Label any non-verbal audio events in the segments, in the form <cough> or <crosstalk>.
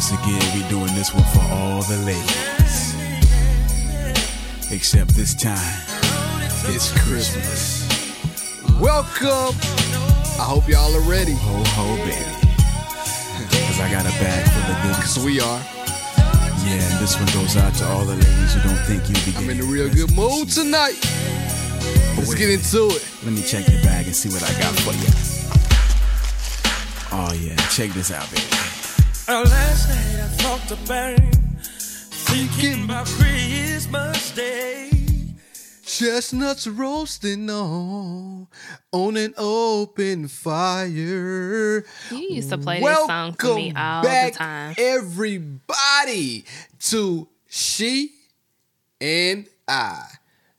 once again, we doing this one for all the ladies. Except this time, it's Christmas. Welcome. I hope y'all are ready. Ho ho, baby. <laughs> Cause I got a bag full of goodies. So we are. Yeah, and this one goes out to all the ladies who don't think you be I'm in a real good mood tonight. Let's get into it. Let me check the bag and see what I got for you. Oh yeah, check this out, baby. Uh, last night I thought about thinking about Christmas Day. Chestnuts roasting on on an open fire. You used to play this song for me all back, the time. everybody, to She and I.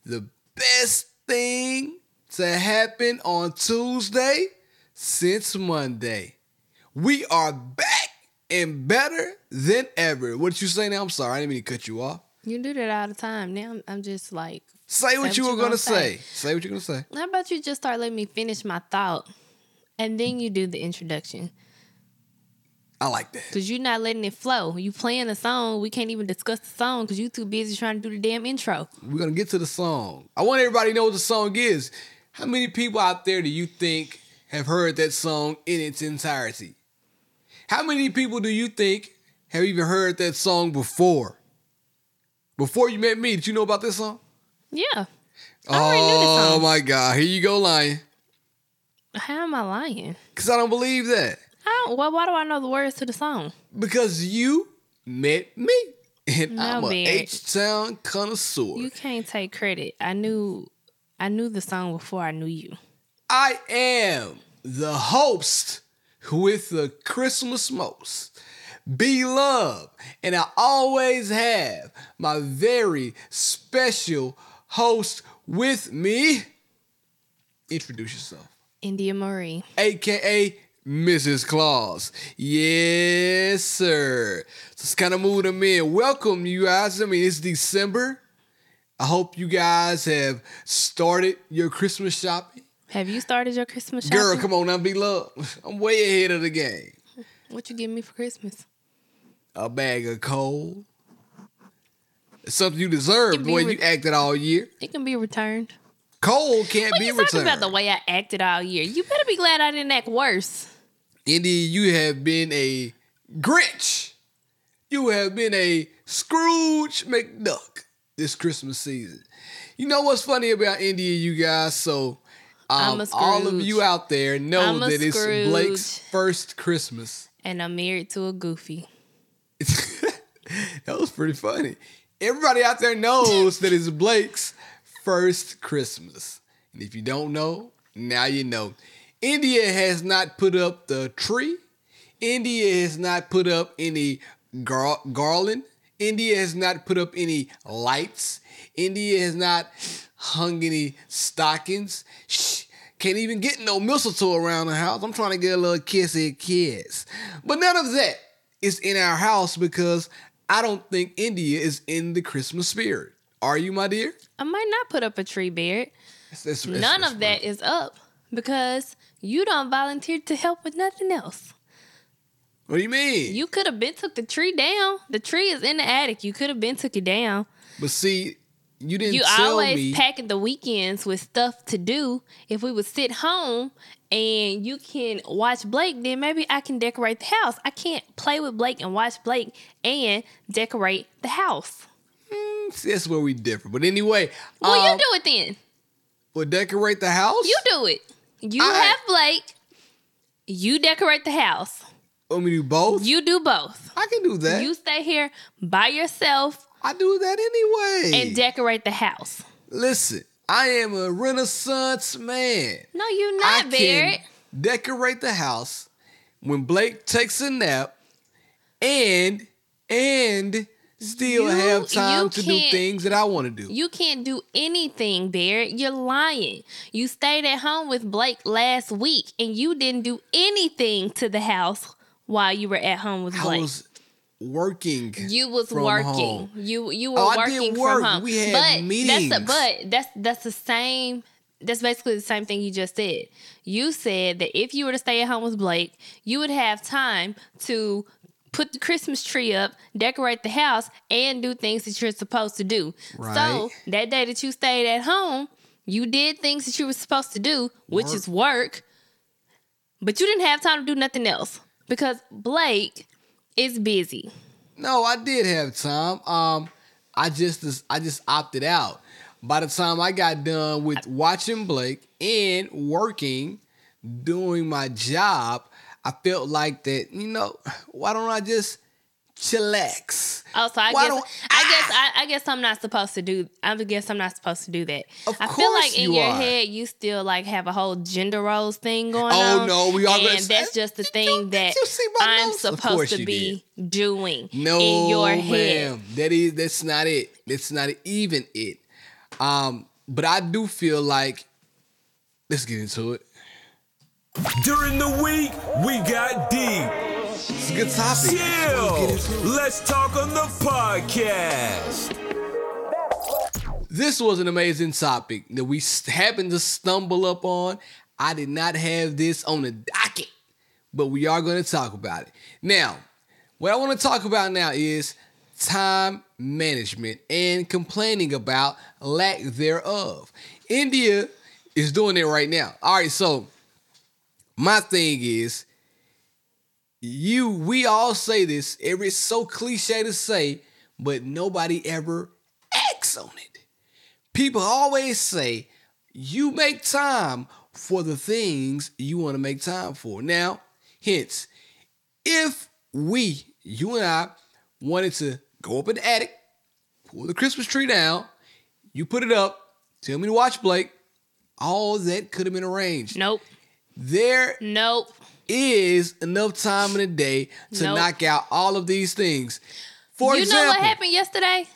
The best thing to happen on Tuesday since Monday. We are back and better than ever. What you say now? I'm sorry, I didn't mean to cut you off. You do that all the time. Now I'm- I'm just like, Say what you were gonna gonna say. say. Say what you're gonna say. how about you just start letting me finish my thought, and then you do the introduction. I like that. Cause you're not letting it flow. You playing the song, we can't even discuss the song because you too busy trying to do the damn intro. We're gonna get to the song. I want everybody to know what the song is. How many people out there do you think have heard that song in its entirety? How many people do you think have even heard that song before? Before you met me, did you know about this song? Yeah, I already knew the oh my god, here you go lying. How am I lying? Cause I don't believe that. I don't, well, why do I know the words to the song? Because you met me. And No, I'm a Barrett. H-Town connoisseur. You can't take credit. I knew, I knew the song before I knew you. I am the host with the Christmas most. Be loved. And I always have my very special host with me. Introduce yourself. India Marie. AKA Mrs. Claus. Yes, sir. Just kind of move them in. Welcome, you guys. I mean, it's December. I hope you guys have started your Christmas shopping. Have you started your Christmas shopping? Girl, come on now, be loved. I'm way ahead of the game. What you give me for Christmas? A bag of coal. It's something you deserve the way re- you acted all year. It can be returned. Coal can't What be you talking returned. about the way I acted all year? You better be glad I didn't act worse. Indeed, you have been a Grinch. You have been a Scrooge McDuck this Christmas season. You know what's funny about India, you guys? So, um, all of you out there know that it's Blake's first Christmas. And I'm married to a goofy. <laughs> that was pretty funny. Everybody out there knows that it's Blake's first Christmas. And if you don't know, now you know. India has not put up the tree. India has not put up any gar- garland. India has not put up any lights. India has not hung any stockings. Shh, can't even get no mistletoe around the house. I'm trying to get a little kissy kiss. But none of that is in our house because I don't think India is in the Christmas spirit. Are you, my dear? I might not put up a tree. That's- that's- that's- None that's of that is up because you don't volunteer to help with nothing else. What do you mean? You could have been took the tree down. The tree is in the attic. You could have been took it down. but see, you didn't You always me. packing the weekends with stuff to do. If we would sit home and you can watch Blake, then maybe I can decorate the house. I can't play with Blake and watch Blake and decorate the house. See, that's where we differ. But anyway, Well, um, you do it then. Well, decorate the house. You do it. You I- have Blake. You decorate the house. Want me do both? You do both. I can do that. You stay here by yourself I do that anyway. and decorate the house. Listen, I am a Renaissance man. No, you're I not, can Barrett. decorate the house when Blake takes a nap, and and still You- have time to do things that I want to do. You can't do anything, Barrett. You're lying. You stayed at home with Blake last week and you didn't do anything to the house while you were at home with I Blake. was working. you was working. home. You you were Oh, working work. from home. We had but That's meetings. the, but that's that's the same. That's basically the same thing you just said. You said that if you were to stay at home with Blake, you would have time to put the Christmas tree up, decorate the house, and do things that you're supposed to do. Right. So that day that you stayed at home, you did things that you were supposed to do, which Work. is work, but you didn't have time to do nothing else because Blake is busy. No, I did have time. Um, I just I just opted out. By the time I got done with watching Blake and working, doing my job, I felt like that. You know, why don't I just chillax? Oh, so I Why guess don't- I guess I, I guess I'm not supposed to do. I guess I'm not supposed to do that. Of I feel like in you your are. head you still like have a whole gender roles thing going Oh, on. Oh no, we are gonna and say- that's just the Did you- thing that you see my I'm notes? Supposed to you be doing No, in your head. ma'am. That is that's not it. That's not even it. Um, but I do feel like let's get into it. During the week, we got deep. It's a good topic. Let's get Chill. Let's talk on the podcast. This was an amazing topic that we happened to stumble up on. I did not have this on the docket, but we are going to talk about it. Now, what I want to talk about now is time management and complaining about lack thereof. India is doing it right now. All right, so my thing is you we all say this every it's so cliche to say but nobody ever acts on it people always say you make time for the things you want to make time for now hence if we you and i wanted to go up in the attic pull the christmas tree down you put it up tell me to watch blake all that could have been arranged Nope. there Nope. Is enough time in the day to Nope. knock out all of these things. For you example, know what happened yesterday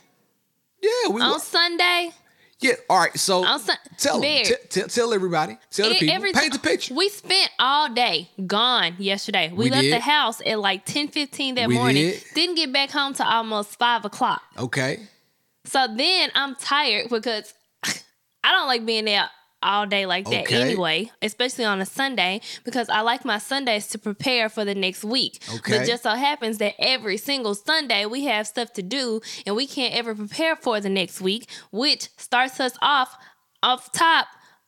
Yeah, we on Sunday? yeah. All right, so On Sun- tell them, t- t- tell everybody, tell the E- people, paint the picture. We spent all day gone yesterday. We, We left did. the house at like 10 15 that We morning. did. Didn't get back home till almost five o'clock. Okay, So then I'm tired because <laughs> I don't like being there all day like that Okay. anyway, especially on a Sunday because I like my Sundays to prepare for the next week. Okay. But just so happens that every single Sunday we have stuff to do and we can't ever prepare for the next week, which starts us off off top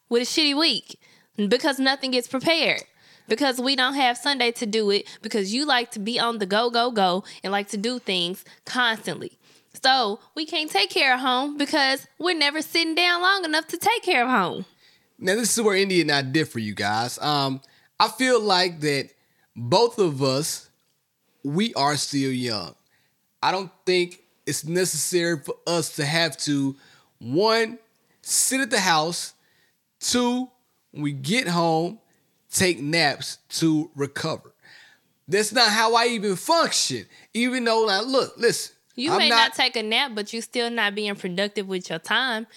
with a shitty week because nothing gets prepared. Because we don't have Sunday to do it because you like to be on the go, go, go and like to do things constantly. So we can't take care of home because we're never sitting down long enough to take care of home. Now this is where India and I differ, you guys. Um, I feel like that both of us, we are still young. I don't think it's necessary for us to have to one sit at the house, two when we get home, take naps to recover. That's not how I even function. Even though, like, look, listen. You I'm may not, take a nap, but you're still not being productive with your time.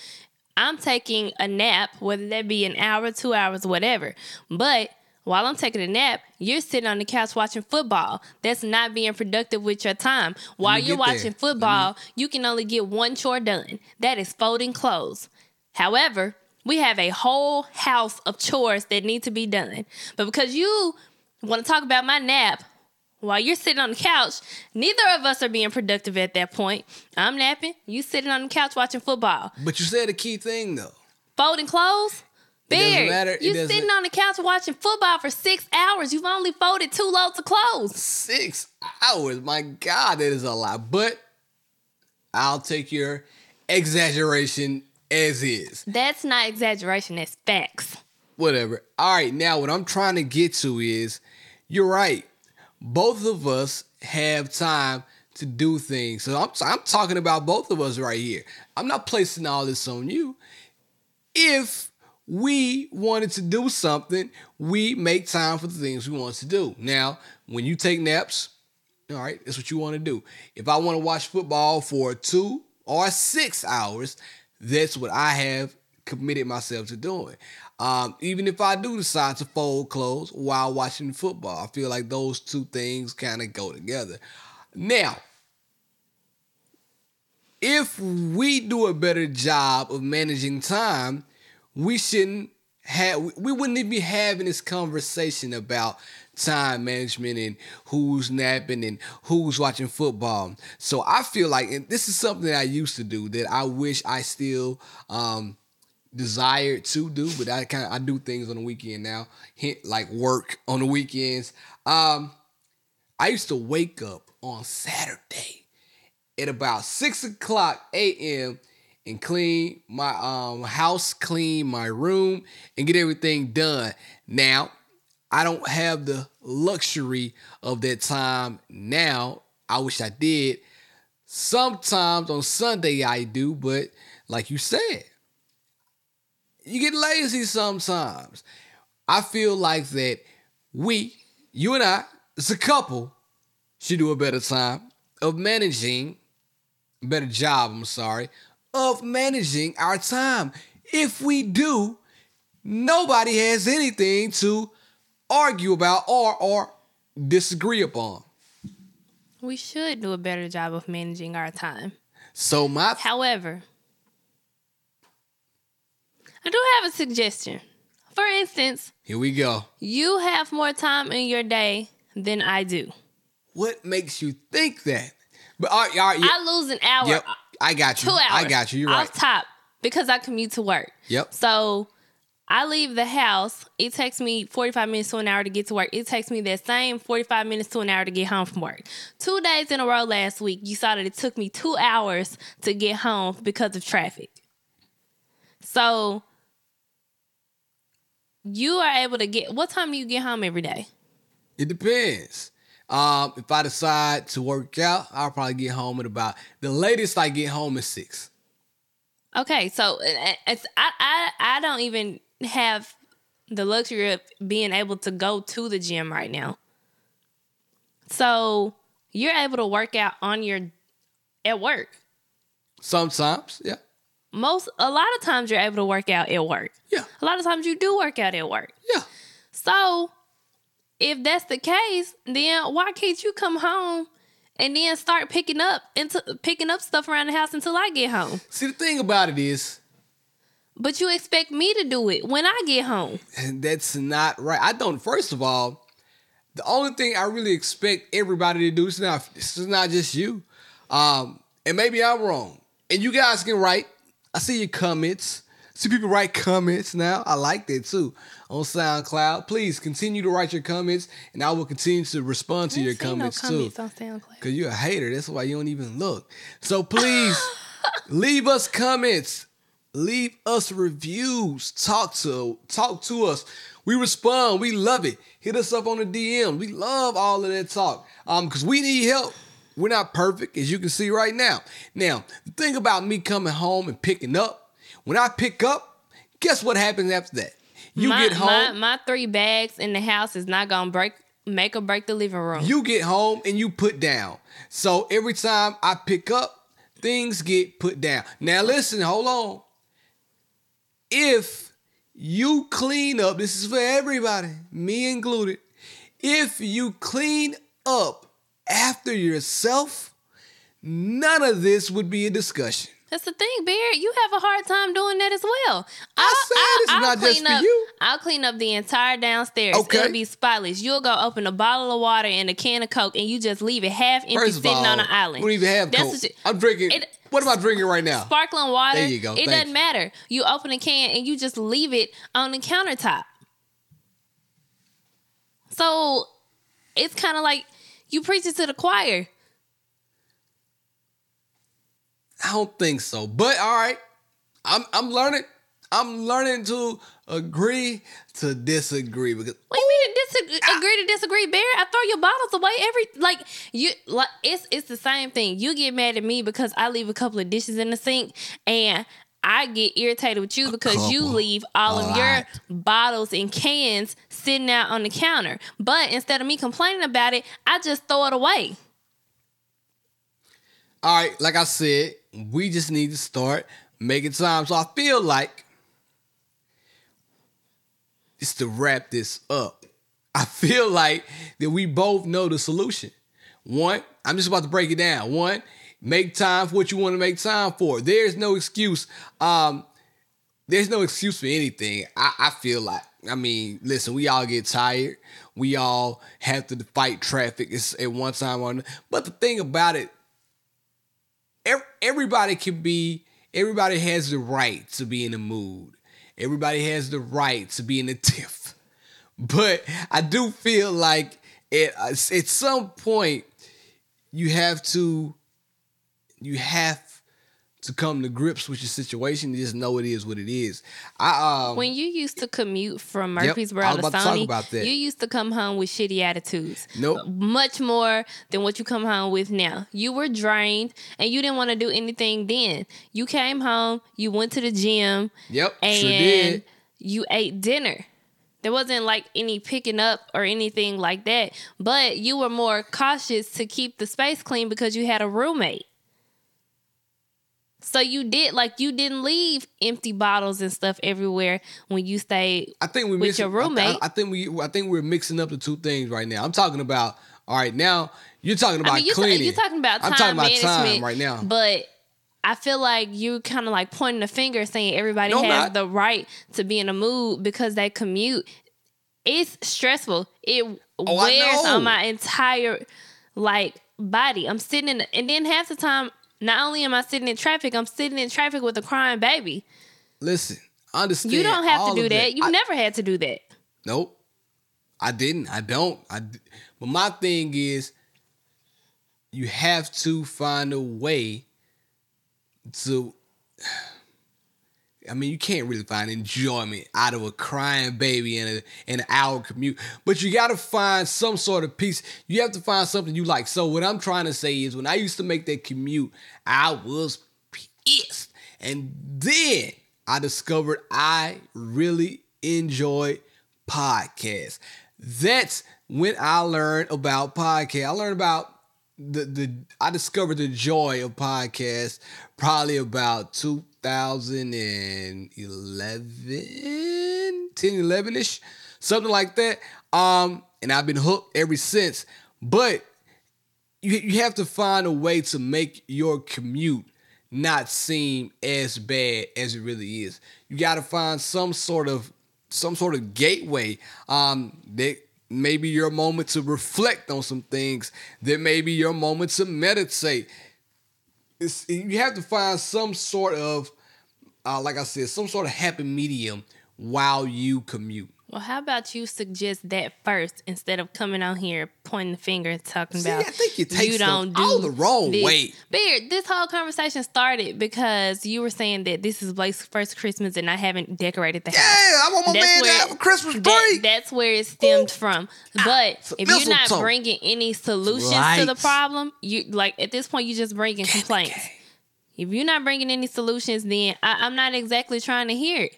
I'm taking a nap, whether that be an hour, two hours, whatever. But while I'm taking a nap, you're sitting on the couch watching football. That's not being productive with your time. While you're get there. watching football, you can only get one chore done. That is folding clothes. However, we have a whole house of chores that need to be done. But because you want to talk about my nap, while you're sitting on the couch, neither of us are being productive at that point. I'm napping, you sitting on the couch watching football. But you said a key thing though. Folding clothes? doesn't matter. You sitting on the couch watching football for six hours. You've only folded two loads of clothes. Six hours. My God, that is a lot. But I'll take your exaggeration as is. That's not exaggeration, that's facts. Whatever. All right, now what I'm trying to get to is you're right. Both of us have time to do things. So I'm, I'm talking about both of us right here. I'm not placing all this on you. If we wanted to do something, we make time for the things we want to do. Now, when you take naps, all right, that's what you want to do. If I want to watch football for two or six hours, that's what I have committed myself to doing. Um, even if I do decide to fold clothes while watching football, I feel like those two things kind of go together. Now, if we do a better job of managing time, we shouldn't have we- wouldn't even be having this conversation about time management and who's napping and who's watching football. So I feel like this is something I used to do that I wish I still um desired to do, but I kind of I do things on the weekend now, hint like work on the weekends. Um I used to wake up on Saturday at about six o'clock a.m. and clean my um house, clean my room, and get everything done. Now, I don't have the luxury of that time now. I wish I did. Sometimes on Sunday I do, but like you said, you get lazy sometimes. I feel like that we, you and I, as a couple, should do a better time of managing, better job, I'm sorry, of managing our time. If we do, nobody has anything to argue about or or disagree upon. We should do a better job of managing our time. So my However, I do have a suggestion. For instance, here we go. you have more time in your day than I do. What makes you think that? But all right, all right, yeah, I lose an hour, yep, I got you. two hours. I got you. You're right. Off top because I commute to work. Yep. So I leave the house. It takes me 45 minutes to an hour to get to work. It takes me that same 45 minutes to an hour to get home from work. Two days in a row last week, you saw that it took me two hours to get home because of traffic. So you are able to get what time do you get home every day? It depends. Um, if I decide to work out, I'll probably get home at about the latest I get home is six. Okay, so it's I, I I don't even have the luxury of being able to go to the gym right now. So you're able to work out on your at work. Sometimes, yeah, Most a lot of times you're able to work out at work. yeah, A lot of times you do work out at work. yeah. So if that's the case, then why can't you come home and then start picking up into picking up stuff around the house until I get home? See, the thing about it is, But you expect me to do it when I get home. and that's not right. I don't. First of all, the only thing I really expect everybody to do is not. This is not just you. Um, and maybe I'm wrong. And you guys can write. I see your comments. See people write comments now. I like that too on SoundCloud. Please continue to write your comments, and I will continue to respond to your comments, no comments too. on SoundCloud. Cause you're a hater. That's why you don't even look. So please <laughs> leave us comments. Leave us reviews. Talk to talk to us. We respond. We love it. Hit us up on the DM. We love all of that talk. Um, because we need help. We're not perfect, as you can see right now. Now, the thing about me coming home and picking up, when I pick up, guess what happens after that? You my, get home. My, my three bags in the house is not gonna break make or break the living room. You get home and you put down. So every time I pick up, things get put down. Now listen, hold on. If you clean up, this is for everybody, me included. If you clean up after yourself, none of this would be a discussion. That's the thing, Beard. You have a hard time doing that as well. I'll said it's not just for up, you. I'll clean up the entire downstairs. Okay. It'll be spotless. You'll go open a bottle of water and a can of Coke and you just leave it half empty First sitting all, on an island. we don't even have That's Coke. you- I'm drinking. It- what am I drinking right now? Sparkling water. There you go. It Thank doesn't you. matter. You open a can and you just leave it on the countertop. So it's kind of like you preach it to the choir. I don't think so. But all right, I'm I'm learning. I'm learning to agree to disagree because What do you mean to disagree, ah. agree to disagree, Bear? I throw your bottles away every like you like it's it's the same thing. You get mad at me because I leave a couple of dishes in the sink and I get irritated with you because you leave all of your bottles and cans sitting out on the counter. But instead of me complaining about it, I just throw it away. all right, like I said, we just need to start making time. So I feel like just to wrap this up, I <laughs> feel like that we both know the solution. One, I'm just about to break it down. One, make time for what you want to make time for. There's no excuse. Um, there's no excuse for anything. I, I feel like. I mean, listen, we all get tired. We all have to fight traffic at one time another. But the thing about it, everybody can be. Everybody has the right to be in the mood. Everybody has the right to be in the <laughs> tiff. But I do feel like at uh, at some point you have to you have to come to grips with your situation and just know it is what it is. I um When you used to commute from Yep, Murfreesboro was to about to talk Sony, about that. you used to come home with shitty attitudes. Nope. Much more than what you come home with now. You were drained and you didn't want to do anything then. You came home, you went to the gym, Yep, and sure did. you ate dinner. There wasn't like any picking up or anything like that, but you were more cautious to keep the space clean because you had a roommate. So you did like you didn't leave empty bottles and stuff everywhere when you stayed. I think we with mixing- your roommate. I, I think we I think we're mixing up the two things right now. I'm talking about all right now. You're talking about I mean, you cleaning. you're talking about time I'm talking about management time right now. but. I feel like you kind of like pointing the finger saying everybody No, has not. the right to be in a mood because they commute. It's stressful. It Oh, wears on my entire like body. I'm sitting in, and then half the time, not only am I sitting in traffic, I'm sitting in traffic with a crying baby. Listen, I understand. You don't have to do of that. You've I- never had to do that. Nope. I didn't. I don't. I. But my thing is, you have to find a way to. I mean, you can't really find enjoyment out of a crying baby in a in an hour commute, but you got to find some sort of peace. You have to find something you like. So what I'm trying to say is, when I used to make that commute, I was pissed, and then I discovered I really enjoy podcasts. That's when I learned about podcasts. I learned about the the I discovered the joy of podcasts probably about 2011 10 11ish something like that. Um and I've been hooked ever since. But you you have to find a way to make your commute not seem as bad as it really is. You got to find some sort of some sort of gateway um that maybe your moment to reflect on some things that may be your moment to meditate it's, you have to find some sort of uh, like i said some sort of happy medium while you commute Well, how about you suggest that first instead of coming on here pointing the finger and talking See, about I think you take stuff don't do all the wrong this. way. Beard, this whole conversation started because you were saying that this is Blake's first Christmas and I haven't decorated the yeah house. Yeah, I want my man to have a christmas that- that's where it stemmed from. Ah, but so if you're not mistletoe. bringing any solutions to the problem, you like at this point you're just bringing complaints. If you're not bringing any solutions, then I, I'm not exactly trying to hear it.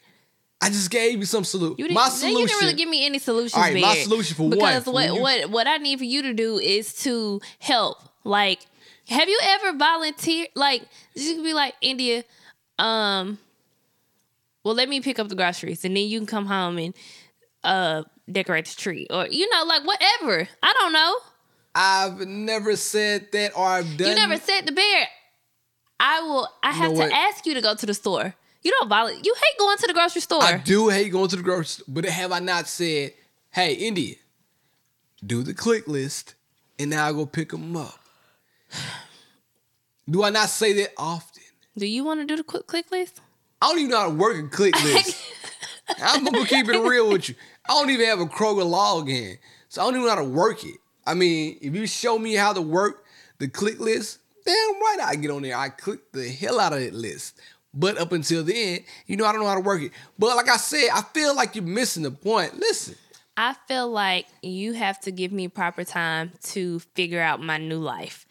I just gave you some solution You didn't, my solution you didn't really give me any solutions. All right, my solution for what? because what what what I need for you to do is to help. Like, have you ever volunteered? Like, you could be like India. Um, well, let me pick up the groceries, and then you can come home and uh decorate the tree, or you know, like whatever. I don't know. i've never said that or i've done You never said the bear. I will. I have to ask you to go to the store. You don't violate. You hate going to the grocery store. I do hate going to the grocery store, but have I not said, hey, India, do the click list and now I go pick them up? Do I not say that often? do you want to do the quick click list? I don't even know how to work a click <laughs> list. I'm gonna keep it real with you. I don't even have a Kroger login, so I don't even know how to work it. I mean, if you show me how to work the click list, damn right I get on there. I click the hell out of that list. But up until then, you know, I don't know how to work it. But like I said, I feel like you're missing the point. Listen, I feel like you have to give me proper time to figure out my new life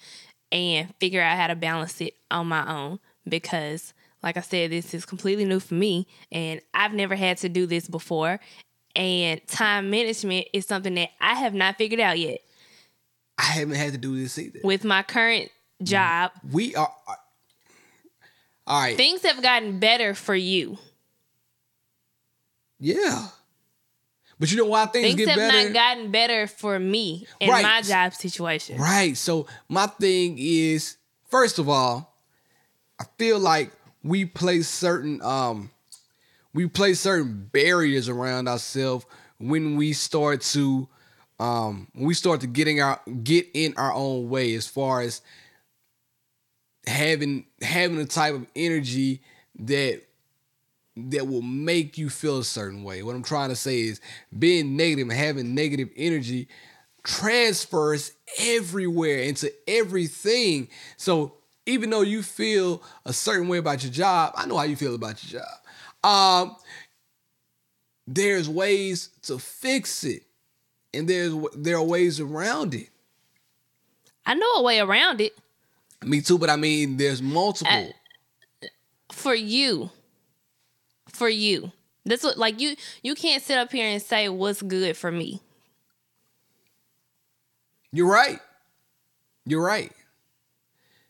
and figure out how to balance it on my own because like I said this is completely new for me and I've never had to do this before and time management is something that I have not figured out yet I haven't had to do this either. with my current job We are. All right. things have gotten better for you yeah. But you know why things, things get have better? not gotten better for me in Right. my job situation Right. So my thing is, first of all, I feel like we place certain um we place certain barriers around ourselves when we start to um when we start to getting our get in our own way as far as having having a type of energy that that will make you feel a certain way. What I'm trying to say is being negative having negative energy transfers everywhere into everything. So even though you feel a certain way about your job, I know how you feel about your job. Um, there's ways to fix it, and there's there are ways around it. I know a way around it Me too, but I mean, there's multiple. Uh, for you. For you. That's what like you you can't sit up here and say what's good for me. You're right. You're right.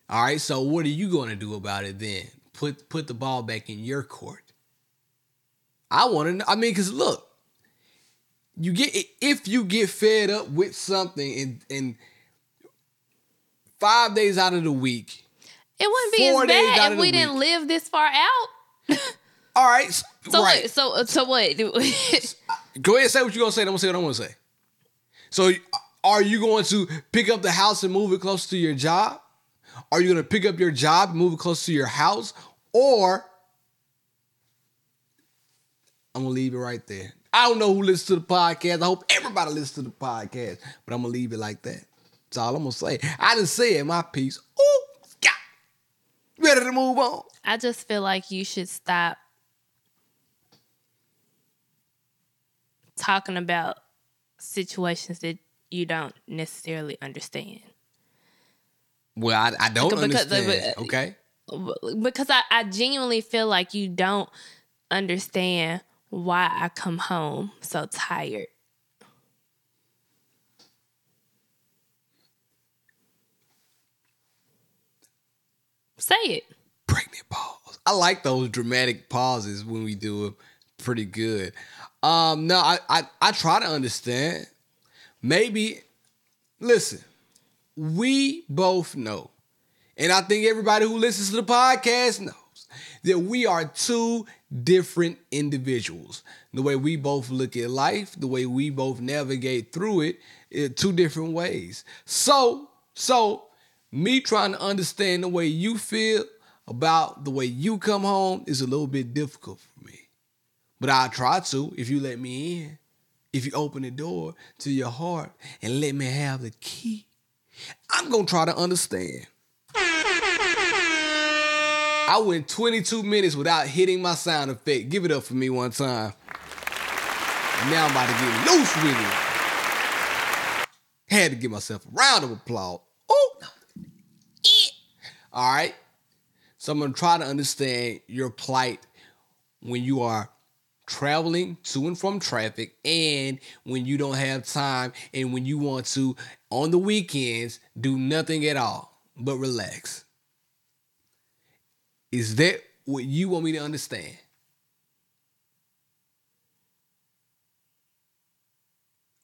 All right. So what are you going to do about it then? Put put the ball back in your court. I want to. I mean, because look, you get if you get fed up with something and and five days out of the week. It wouldn't be as bad if we didn't week. live this far out. <laughs> All right. So right. what, so so what? Uh, <laughs> uh, go ahead and say what you're gonna say. I'm gonna say what I'm gonna say. So, uh, are you going to pick up the house and move it closer to your job? Are you gonna pick up your job and move it closer to your house? Or I'm gonna leave it right there. I don't know who listens to the podcast. I hope everybody listens to the podcast, but I'm gonna leave it like that. That's all I'm gonna say. I didn't say my piece. Ooh, yeah. Ready to move on? I just feel like you should stop talking about situations that you don't necessarily understand. Well, I, I don't Because- because- understand. but- okay. Uh, because I, I genuinely feel like you don't understand why I come home so tired. Say it. pregnant pause. I like those dramatic pauses when we do it. Pretty good. Um, no, I, I I try to understand. Maybe listen, we both know, and I think everybody who listens to the podcast knows that we are two different individuals. The way we both look at life, the way we both navigate through it, in two different ways. So, so me trying to understand the way you feel about the way you come home is a little bit difficult for me. But I'll try to if you let me in. If you open the door to your heart and let me have the key, I'm going to try to understand. I went 22 minutes without hitting my sound effect. Give it up for me one time. And now I'm about to get loose with it. Had to give myself a round of applause. Oh, all right. So I'm gonna try to understand your plight when you are traveling to and from traffic and when you don't have time and when you want to on the weekends do nothing at all but relax. Is that what you want me to understand?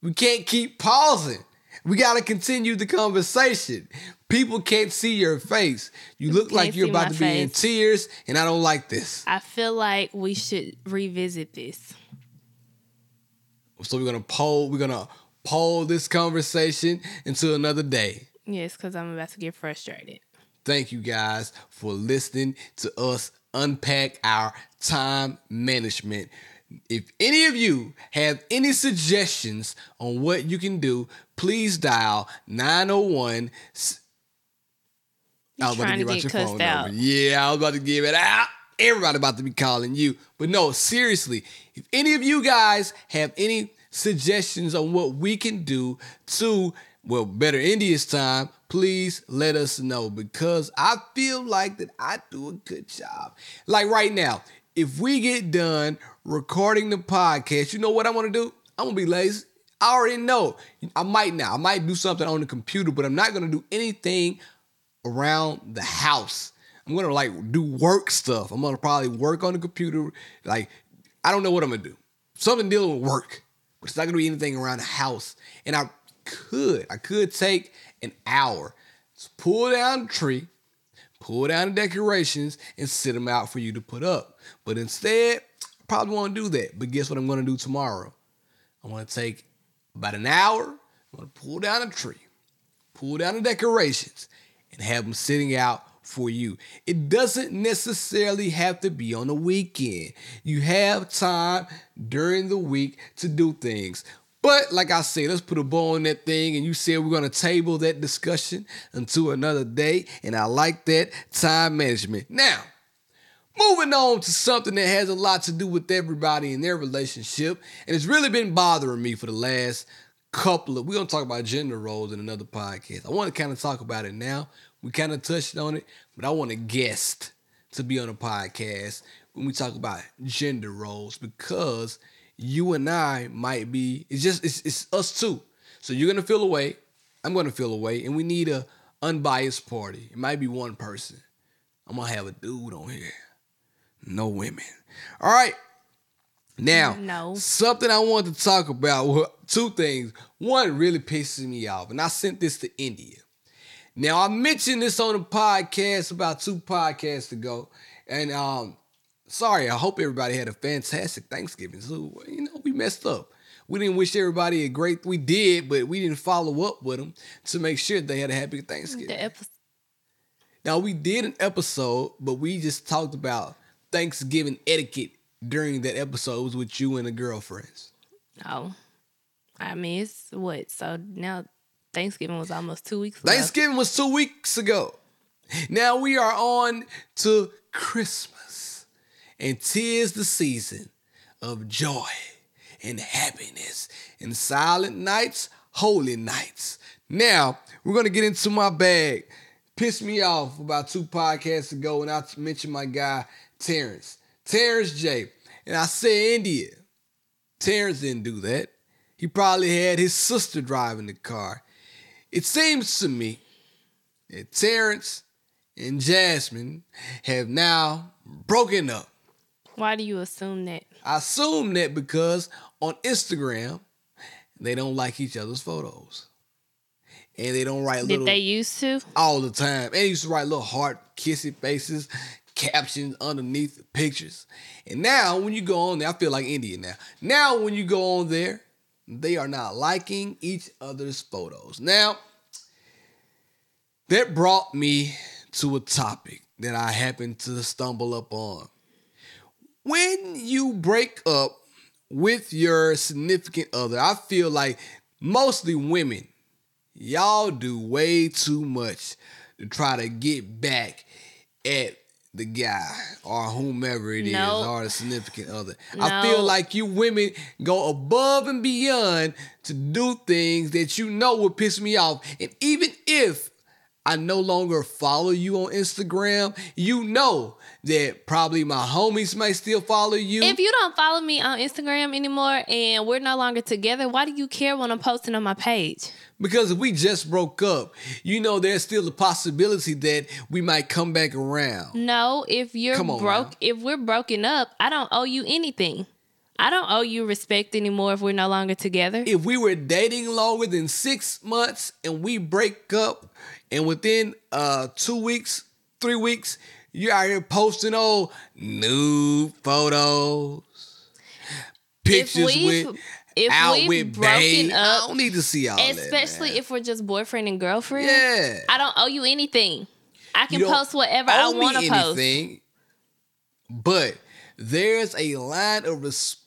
We can't keep pausing. We got to continue the conversation. People can't see your face. You look like you're about to be in tears, and I don't like this. I feel like we should revisit this. So we're gonna poll. We're gonna poll this conversation into another day. Yes, because I'm about to get frustrated. Thank you guys for listening to us unpack our time management. If any of you have any suggestions on what you can do, please dial 901 I was about to to give out your phone out. number. Yeah, I was about to give it out. Everybody about to be calling you. But no, seriously, if any of you guys have any suggestions on what we can do to, well, better India's time, please let us know because I feel like that I do a good job. Like right now, if we get done recording the podcast, you know what I'm gonna do? I'm gonna be lazy. I already know. I might now. I might do something on the computer, but I'm not gonna do anything around the house. I'm gonna like do work stuff. I'm gonna probably work on the computer. Like, I don't know what I'm gonna do. Something dealing with work, but it's not gonna be anything around the house. And I could, I could take an hour, to pull down the tree, pull down the decorations, and sit them out for you to put up. But instead, probably won't do that. But guess what I'm gonna do tomorrow? I'm gonna take about an hour. I'm gonna pull down a tree, pull down the decorations, and have them sitting out for you. It doesn't necessarily have to be on the weekend. You have time during the week to do things. But like I said, let's put a bow on that thing. And you said we're gonna table that discussion until another day. And I like that time management. Now, moving on to something that has a lot to do with everybody in their relationship, and it's really been bothering me for the last couple of. We're gonna talk about gender roles in another podcast. I want to kind of talk about it now. We kind of touched on it, but I want a guest to be on the podcast when we talk about gender roles because you and I might be. It's just it's, it's us two. So you're gonna feel away. I'm gonna feel away, and we need a unbiased party. It might be one person. I'm gonna have a dude on here. No women. All right. Now, No. something I want to talk about. well, Two things. One really pisses me off, and I sent this to India. Now I mentioned this on a podcast about two podcasts ago, and um, sorry. I hope everybody had a fantastic Thanksgiving. So you know we messed up. We didn't wish everybody a great. We did, but we didn't follow up with them to make sure they had a happy Thanksgiving. The episode. Now we did an episode, but we just talked about Thanksgiving etiquette during that episode. It was with you and the girlfriends. Oh, I mean, it's what? So now Thanksgiving was almost two weeks ago. Thanksgiving was two weeks ago. Now we are on to Christmas, and tis the season of joy and happiness, and silent nights, holy nights. Now we're gonna get into my bag. Pissed me off about two podcasts ago when I mentioned my guy Terrence, Terrence J, and I said India. Terrence didn't do that. He probably had his sister driving the car. It seems to me that Terrence and Jasmine have now broken up. Why do you assume that? I assume that because on Instagram, they don't like each other's photos. And they don't write Did little Did they used to? all the time. And they used to write little heart kissy faces, captions underneath the pictures. And now when you go on there, I feel like Indian now. Now when you go on there, they are not liking each other's photos. Now, that brought me to a topic that I happened to stumble up on. When you break up with your significant other, I feel like mostly women, y'all do way too much to try to get back at the guy or whomever it is No. or the significant other. I feel like you women go above and beyond to do things that you know would piss me off. And even if I no longer follow you on Instagram, you know that probably my homies might still follow you. If you don't follow me on Instagram anymore and we're no longer together, why do you care when I'm posting on my page? Because if we just broke up, you know there's still a possibility that we might come back around. No, if you're on broke, now. if we're broken up, I don't owe you anything. I don't owe you respect anymore if we're no longer together. If we were dating longer than six months and we break up, and within uh two weeks, three weeks, you're out here posting old nude photos, pictures with if out we've with broken babe. I don't need to see all that. Especially man. if we're just boyfriend and girlfriend. yeah, I don't owe you anything. I can post whatever I want to post. anything, But there's a line of respect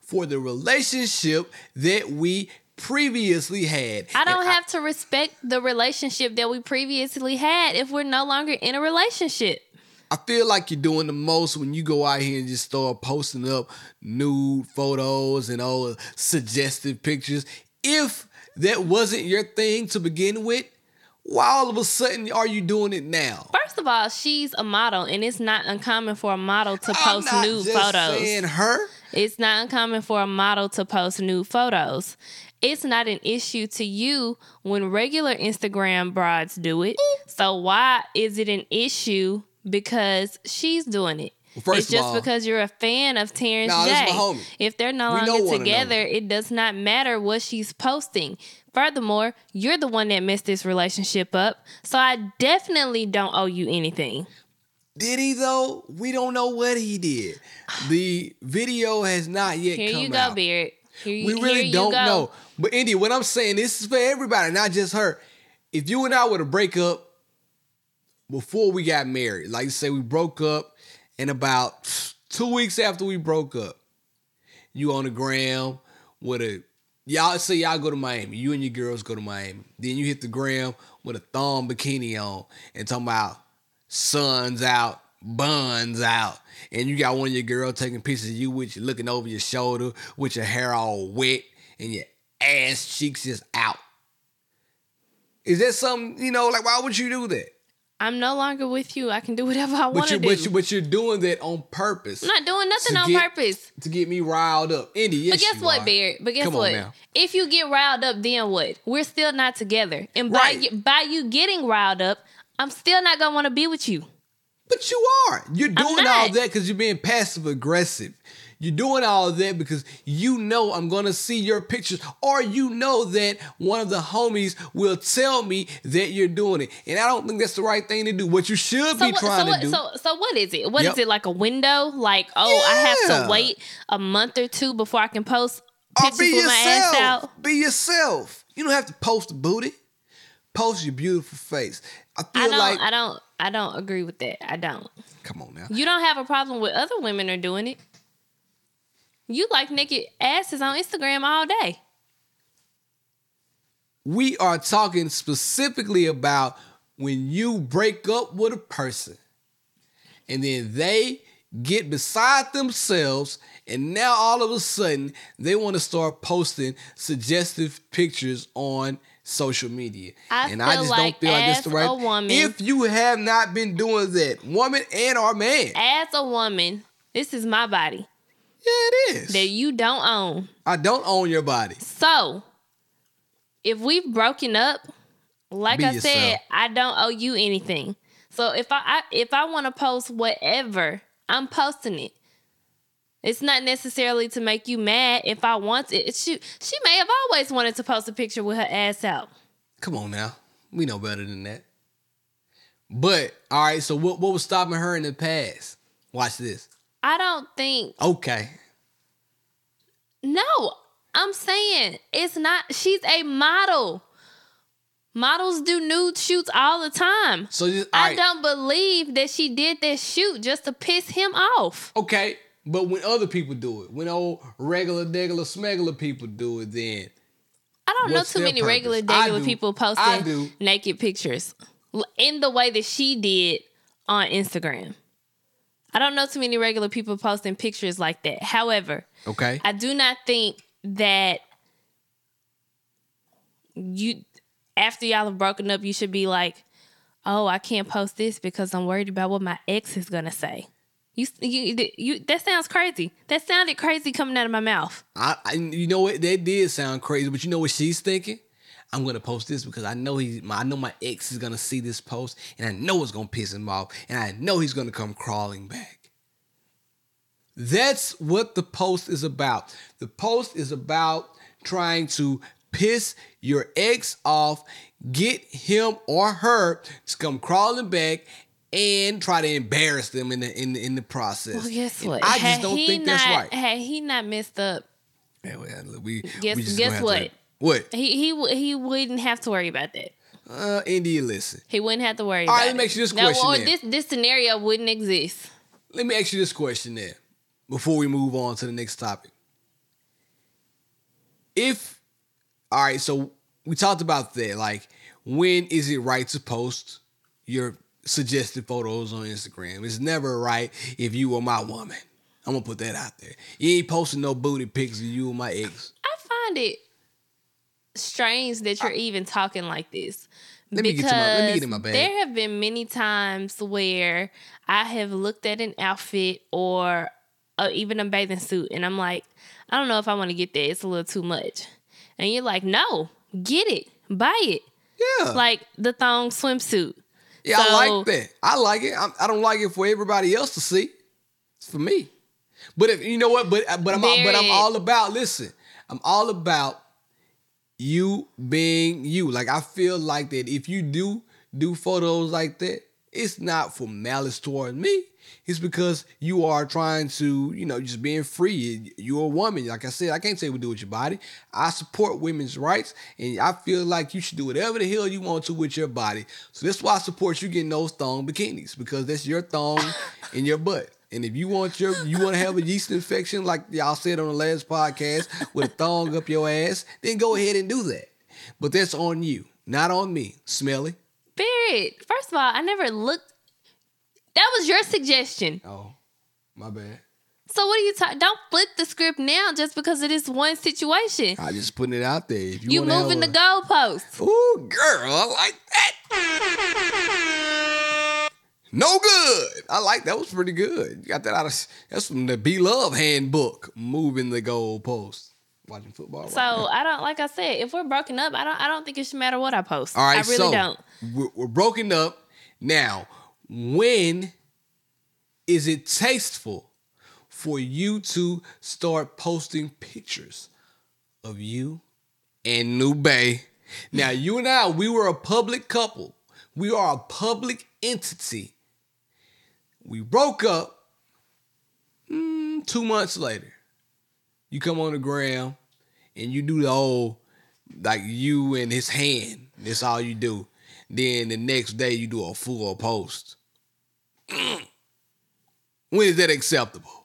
for the relationship that we previously had. I don't And have to respect the relationship that we previously had if we're no longer in a relationship. I feel like you're doing the most when you go out here and just start posting up nude photos and all suggestive pictures. If that wasn't your thing to begin with, why all of a sudden are you doing it now? First of all, she's a model, and it's not uncommon for a model to I'm post nude photos. saying her. It's not uncommon for a model to post nude photos. It's not an issue to you when regular Instagram broads do it. So why is it an issue because she's doing it? Well, it's just all- because you're a fan of Terrence Nah, J. this my homie. If they're no We longer together, another. it does not matter what she's posting. Furthermore, you're the one that messed this relationship up. So I definitely don't owe you anything. Did he though? We don't know what he did. The video has not yet Here come you go, out. Beard. Here you, We really don't know. But Indy, what I'm saying, this is for everybody, not just her. If you and I were to break up before we got married, like say we broke up, and about two weeks after we broke up, you on the gram with a y'all say y'all go to Miami, you and your girls go to Miami. Then you hit the gram with a thong bikini on and talking about sun's out, buns out, and you got one of your girls taking pictures of you with you looking over your shoulder with your hair all wet and your ass cheeks just out. Is that something, you know, like why would you do that? I'm no longer with you. I can do whatever I want to do. but you but you're doing that on purpose. I'm not doing nothing on get- purpose. To get me riled up. Indy, yes. But guess what, are. Beard? But guess Come what? If you get riled up, then what? We're still not together. And by Right. you, by you getting riled up, I'm still not gonna want to be with you. But you are. You're doing all that because you're being passive aggressive. You're doing all that because you know I'm gonna see your pictures, or you know that one of the homies will tell me that you're doing it, and I don't think that's the right thing to do. What you should So be what, trying so, what, to do. so so what is it? What is Yep. it like a window? Like oh, I have to wait a month or two before I can post pictures with my ass out. Be yourself. You don't have to post a booty. Post your beautiful face. I feel I don't. like. I don't. I don't agree with that. I don't. come on now. You don't have a problem with other women are doing it. You like naked asses on Instagram all day. we are talking specifically about when you break up with a person and then they get beside themselves and now all of a sudden they want to start posting suggestive pictures on social media. I and I just like don't feel like as the right woman- If you have not been doing that, woman and or man. As a woman, this is my body Yeah, it is. that you don't own. I don't own your body. So, if we've broken up, like Be I yourself. said, I don't owe you anything. So if I, I if I want to post whatever, I'm posting it. It's not necessarily to make you mad. If I want it, she she may have always wanted to post a picture with her ass out. Come on now. We know better than that. But all right, so what, what was stopping her in the past? Watch this. I don't think Okay. No, I'm saying it's not. She's a model. Models do nude shoots all the time. So just I right. don't believe that she did that shoot just to piss him off. Okay. But when other people do it, when old regular, degular, smegular people do it, then I don't know too many regular, purpose? Regular do. people posting naked pictures in the way that she did on Instagram. I don't know too many regular people posting pictures like that. However, okay. I do not think that you after y'all have broken up, you should be like, "Oh, I can't post this because I'm worried about what my ex is gonna say." You, you, you. That sounds crazy. That sounded crazy coming out of my mouth. I, I you know what? That did sound crazy, but you know what she's thinking? I'm gonna post this because I know he my, I know my ex is gonna see this post and I know it's gonna piss him off and I know he's gonna come crawling back. That's what the post is about. The post is about trying to piss your ex off, get him or her to come crawling back and try to embarrass them in the in the, in the process. Well, guess what? I just don't think that's not- right. Had he not messed up, Yeah, well, we, Guess- we just guess what? To, what? he he he wouldn't have to worry about that. Uh, India, listen. He wouldn't have to worry. All right, about let me ask you this question then. this this scenario wouldn't exist. Let me ask you this question then, before we move on to the next topic. If, all right, so we talked about that. Like, when is it right to post your suggested photos on Instagram? It's never right if you were my woman. I'm gonna put that out there. You ain't posting no booty pics of you and my ex. I find it strange that you're even talking like this. Let me get to my- let me get in my bag. There have been many times where I have looked at an outfit or uh, even a bathing suit, and I'm like, I don't know if I want to get that. It's a little too much. And you're like, no, get it, buy it. Yeah, Like the thong swimsuit. Yeah, I like that. I like it. I, I don't like it for everybody else to see. It's for me. But if you know what, but but I'm but I'm all about. Listen, I'm all about you being you. Like I feel like that if you do do photos like that, it's not for malice toward me. It's because you are trying to, you know, just being free. You're a woman. Like I said, I can't say what to do with your body. I support women's rights, and I feel like you should do whatever the hell you want to with your body. So that's why I support you getting those thong bikinis because that's your thong <laughs> in your butt. And if you want your you want to have a yeast infection, like y'all said on the last podcast, with a thong up your ass, then go ahead and do that. But that's on you, not on me. Smelly. Period. First of all, I never looked. That was your suggestion. Oh, my bad. So what are you talking? Don't flip the script now just because of this one situation. I just putting it out there. If you, You moving the a- goalposts. Ooh, girl, I like that. No good. I like that. Was pretty good. You got that out of that's from the B Love handbook. Moving the goalpost. Watching football. So I don't like I said, if we're broken up, I don't I don't think it should matter what I post. All right, I really so don't. We're, we're broken up. Now, when is it tasteful for you to start posting pictures of you and New Bay? Now, <laughs> you and I, we were a public couple. We are a public entity. We broke up mm, two months later. You come on the ground and you do the old like you and his hand. That's all you do. Then the next day you do a full post. <clears throat> When is that acceptable?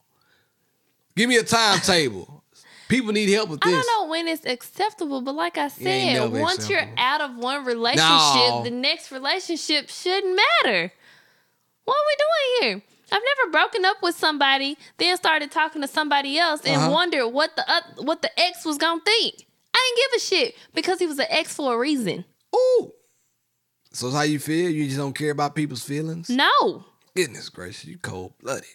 Give me a timetable. People need help with this. I don't know when it's acceptable, but like I said, once you're out of one relationship, No. the next relationship shouldn't matter. What are we doing here? I've never broken up with somebody, then started talking to somebody else and Uh-huh. wondered what the oth- what the ex was gonna think. I didn't give a shit because he was an ex for a reason. Ooh. So that's how you feel? You just don't care about people's feelings? No, Goodness gracious, you cold blooded.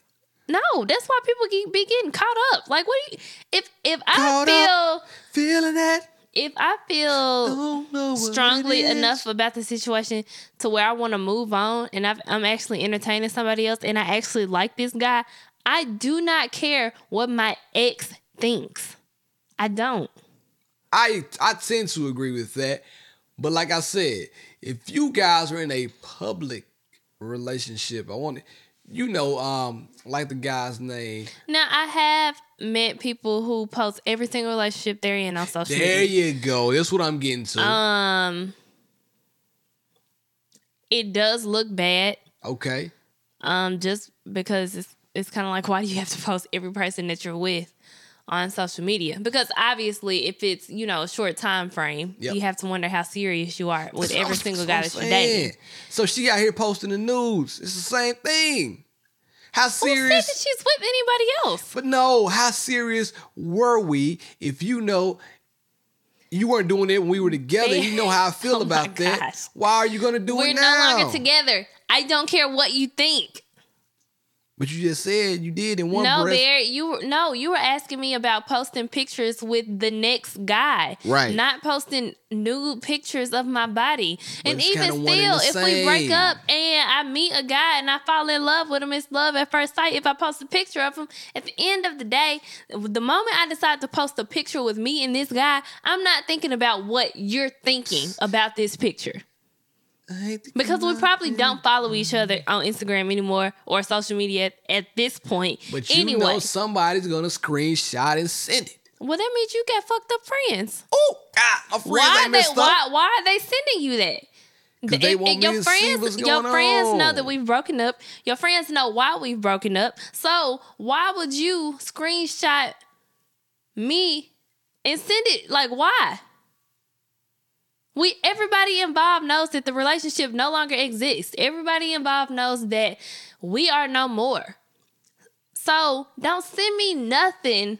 no, that's why people be getting caught up. Like, what do you? If if I feel up. Feeling that? If I feel what strongly enough about the situation to where I want to move on and I've, I'm actually entertaining somebody else and I actually like this guy, I do not care what my ex thinks. I don't. I I tend to agree with that. But like I said, if you guys are in a public relationship, I want to, you know, um, like the guy's name. Now, I have met people who post every single relationship they're in on social There media. you go. That's what I'm getting to. Um, it does look bad. okay. um, just because it's it's kind of like why do you have to post every person that you're with on social media? Because obviously, if it's you know a short time frame, Yep. you have to wonder how serious you are with That's every single guy that you're dating. So she out here posting the news It's the same thing. How Who said serious? that she's with anybody else? But no, how serious were we if you know you weren't doing it when we were together? You know how I <laughs> oh feel Oh about that. gosh. Why are you gonna do We're it no longer together. I don't care what you think. But you just said you did in one no, breath. Bear, you no, you were asking me about posting pictures with the next guy, Right. Not posting nude pictures of my body. and even still, if the we break up and I meet a guy and I fall in love with him, it's love at first sight. If I post a picture of him, at the end of the day, the moment I decide to post a picture with me and this guy, I'm not thinking about what you're thinking about this picture. Because we probably don't follow each other on Instagram anymore or social media at, at this point. But you anyway, know somebody's gonna screenshot and send it. well, that means you got fucked up friends. Oh, God, my friends Why they messed why up. why are they sending you that? they And- want and me your friends, your friends know that we've broken up. Your friends know why we've broken up. So why would you screenshot me and send it? Like why? We everybody involved knows that the relationship no longer exists. Everybody involved knows that we are no more. So don't send me nothing.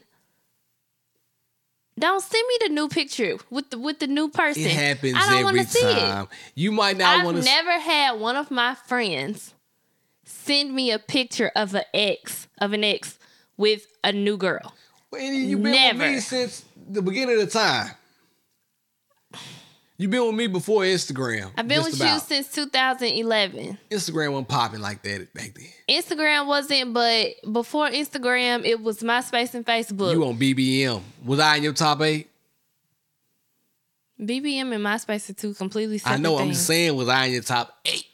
Don't send me the new picture with the with the new person. It happens I don't every see it. You might not want to. I've never had one of my friends send me a picture of an ex of an ex with a new girl. Well, You've been with me since the beginning of the time. You've been with me before Instagram. I've been with about. you since 2011. Instagram wasn't popping like that back then. Instagram wasn't, but before Instagram, it was MySpace and Facebook. You on BBM? Was I in your top eight? BBM and MySpace are two completely separate I know. I'm just saying, was I in your top eight?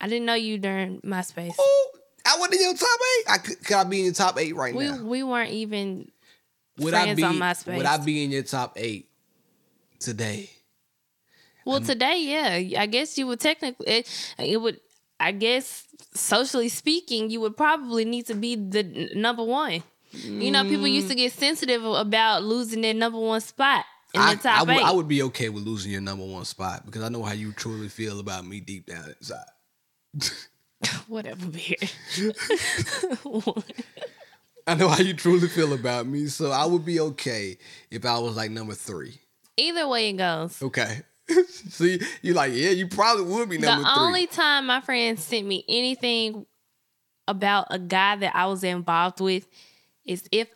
I didn't know you during MySpace. Oh, I wasn't in your top eight. I could, could I be in your top eight right We now? we weren't even Would I friends be on MySpace. Would I be in your top eight today? Well, today, yeah, I guess you would technically it, it would. I guess socially speaking, you would probably need to be the n- number one. You know, people used to mm. get sensitive about losing their number one spot in I, the top I would, eight. I would be okay with losing your number one spot because I know how you truly feel about me deep down inside. <laughs> Whatever, beard. <laughs> I know how you truly feel about me, so I would be okay if I was like number three. Either way it goes. Okay. <laughs> See, you like, yeah, you probably would be number the three. only time my friend sent me anything about a guy that I was involved with is if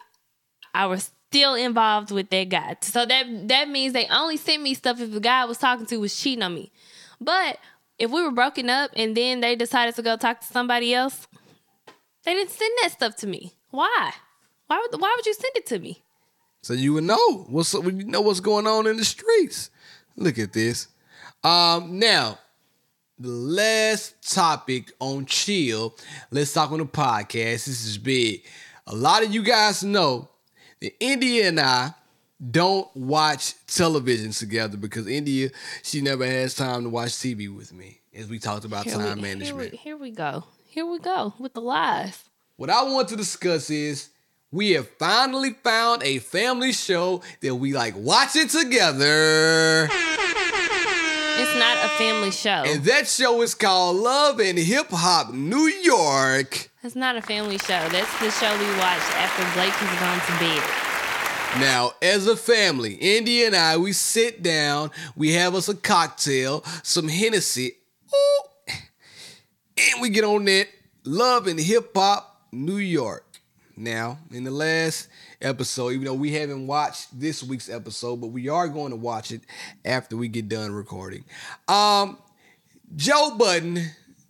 I was still involved with that guy. So that that means they only sent me stuff if the guy I was talking to was cheating on me. But if we were broken up and then they decided to go talk to somebody else, they didn't send that stuff to me. Why? Why would why would you send it to me? So you would know what's you know what's going on in the streets. Look at this. Um, now the last topic on chill. Let's talk on the podcast. This is big. A lot of you guys know that India and I don't watch television together because India she never has time to watch TV with me. As we talked about Here time we, management. Here we, here we go. Here we go with the lies. What I want to discuss is we have finally found a family show that we like watching together. It's not a family show. And that show is called Love and Hip Hop New York. It's not a family show. That's the show we watch after Blake has gone to bed. Now, as a family, Indy and I, we sit down, we have us a cocktail, some Hennessy, ooh, and we get on that Love and Hip Hop New York. Now, in the last episode, even though we haven't watched this week's episode, but we are going to watch it after we get done recording. Um, Joe Budden,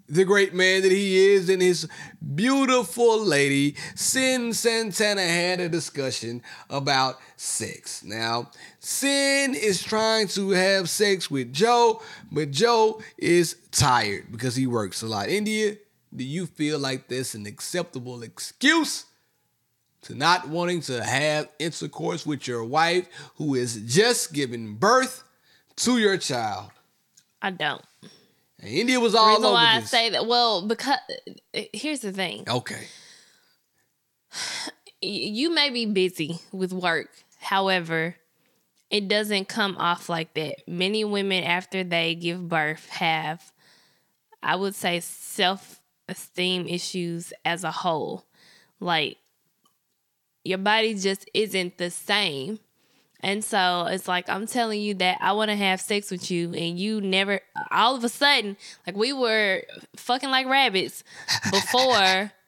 the great man that he is, and his beautiful lady, Cyn Santana, had a discussion about sex. Now, Cyn is trying to have sex with Joe, but Joe is tired because he works a lot. India, do you feel like that's an acceptable excuse? To not wanting to have intercourse with your wife who is just giving birth to your child. I don't. And India was all reason over why I say that, well, because here's the thing: okay. You may be busy with work, however, it doesn't come off like that. Many women, after they give birth, have, I would say, self esteem issues as a whole. Like your body just isn't the same. And so it's like I'm telling you that I want to have sex with you, and you never. All of a sudden, like we were fucking like rabbits before <laughs>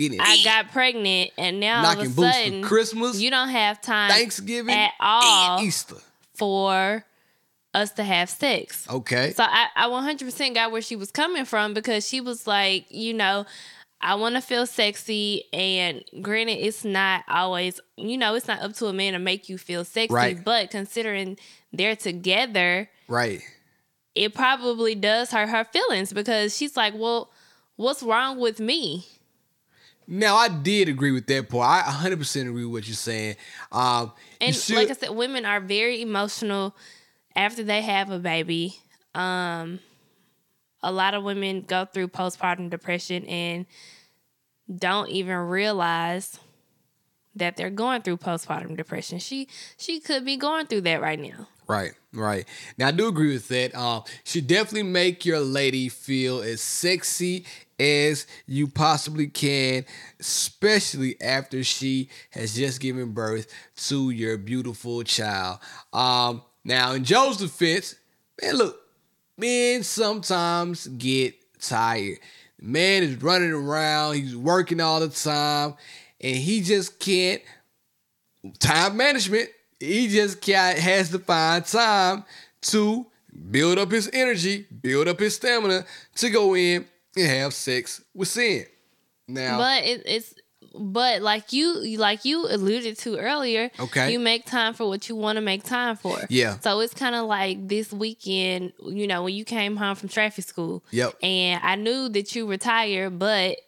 I got pregnant, and now all Knocking of a sudden, Christmas, you don't have time Thanksgiving at all and Easter. for us to have sex. Okay. So I, I 100% got where she was coming from because she was like, you know, I want to feel sexy. And granted, it's not always, you know, it's not up to a man to make you feel sexy. Right. But considering they're together, right. it probably does hurt her feelings because she's like, well, what's wrong with me? Now I did agree with that part. I 100% agree with what you're saying. Um, you And should- like I said, women are very emotional after they have a baby. Um, a lot of women go through postpartum depression and don't even realize that they're going through postpartum depression. She she could be going through that right now. Right, right. Now I do agree with that. Um, should definitely make your lady feel as sexy as you possibly can, especially after she has just given birth to your beautiful child. Um, now in Joe's defense, man, look, men sometimes get tired. Man is running around, he's working all the time, and he just can't time management. He just can't, has to find time to build up his energy, build up his stamina to go in and have sex with Cyn. Now, But it, it's but like you like you alluded to earlier, Okay. you make time for what you want to make time for. Yeah. So it's kind of like this weekend, you know, when you came home from traffic school. Yep. And I knew that you retired, but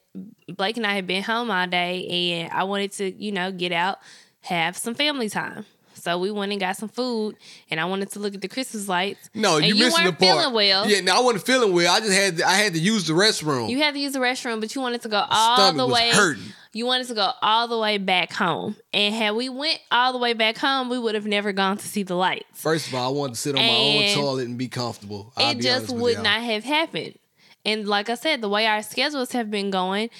Blake and I had been home all day, and I wanted to, you know, get out, have some family time. So we went and got some food, and I wanted to look at the Christmas lights. No, and you missing the weren't part. feeling well. Yeah, no, I wasn't feeling well. I just had to, I had to use the restroom. You had to use the restroom, but you wanted to go all the way. hurting. You wanted to go all the way back home, and had we went all the way back home, we would have never gone to see the lights. First of all, I wanted to sit on my own toilet and be comfortable. I'll it be just would not have happened. And like I said, the way our schedules have been going,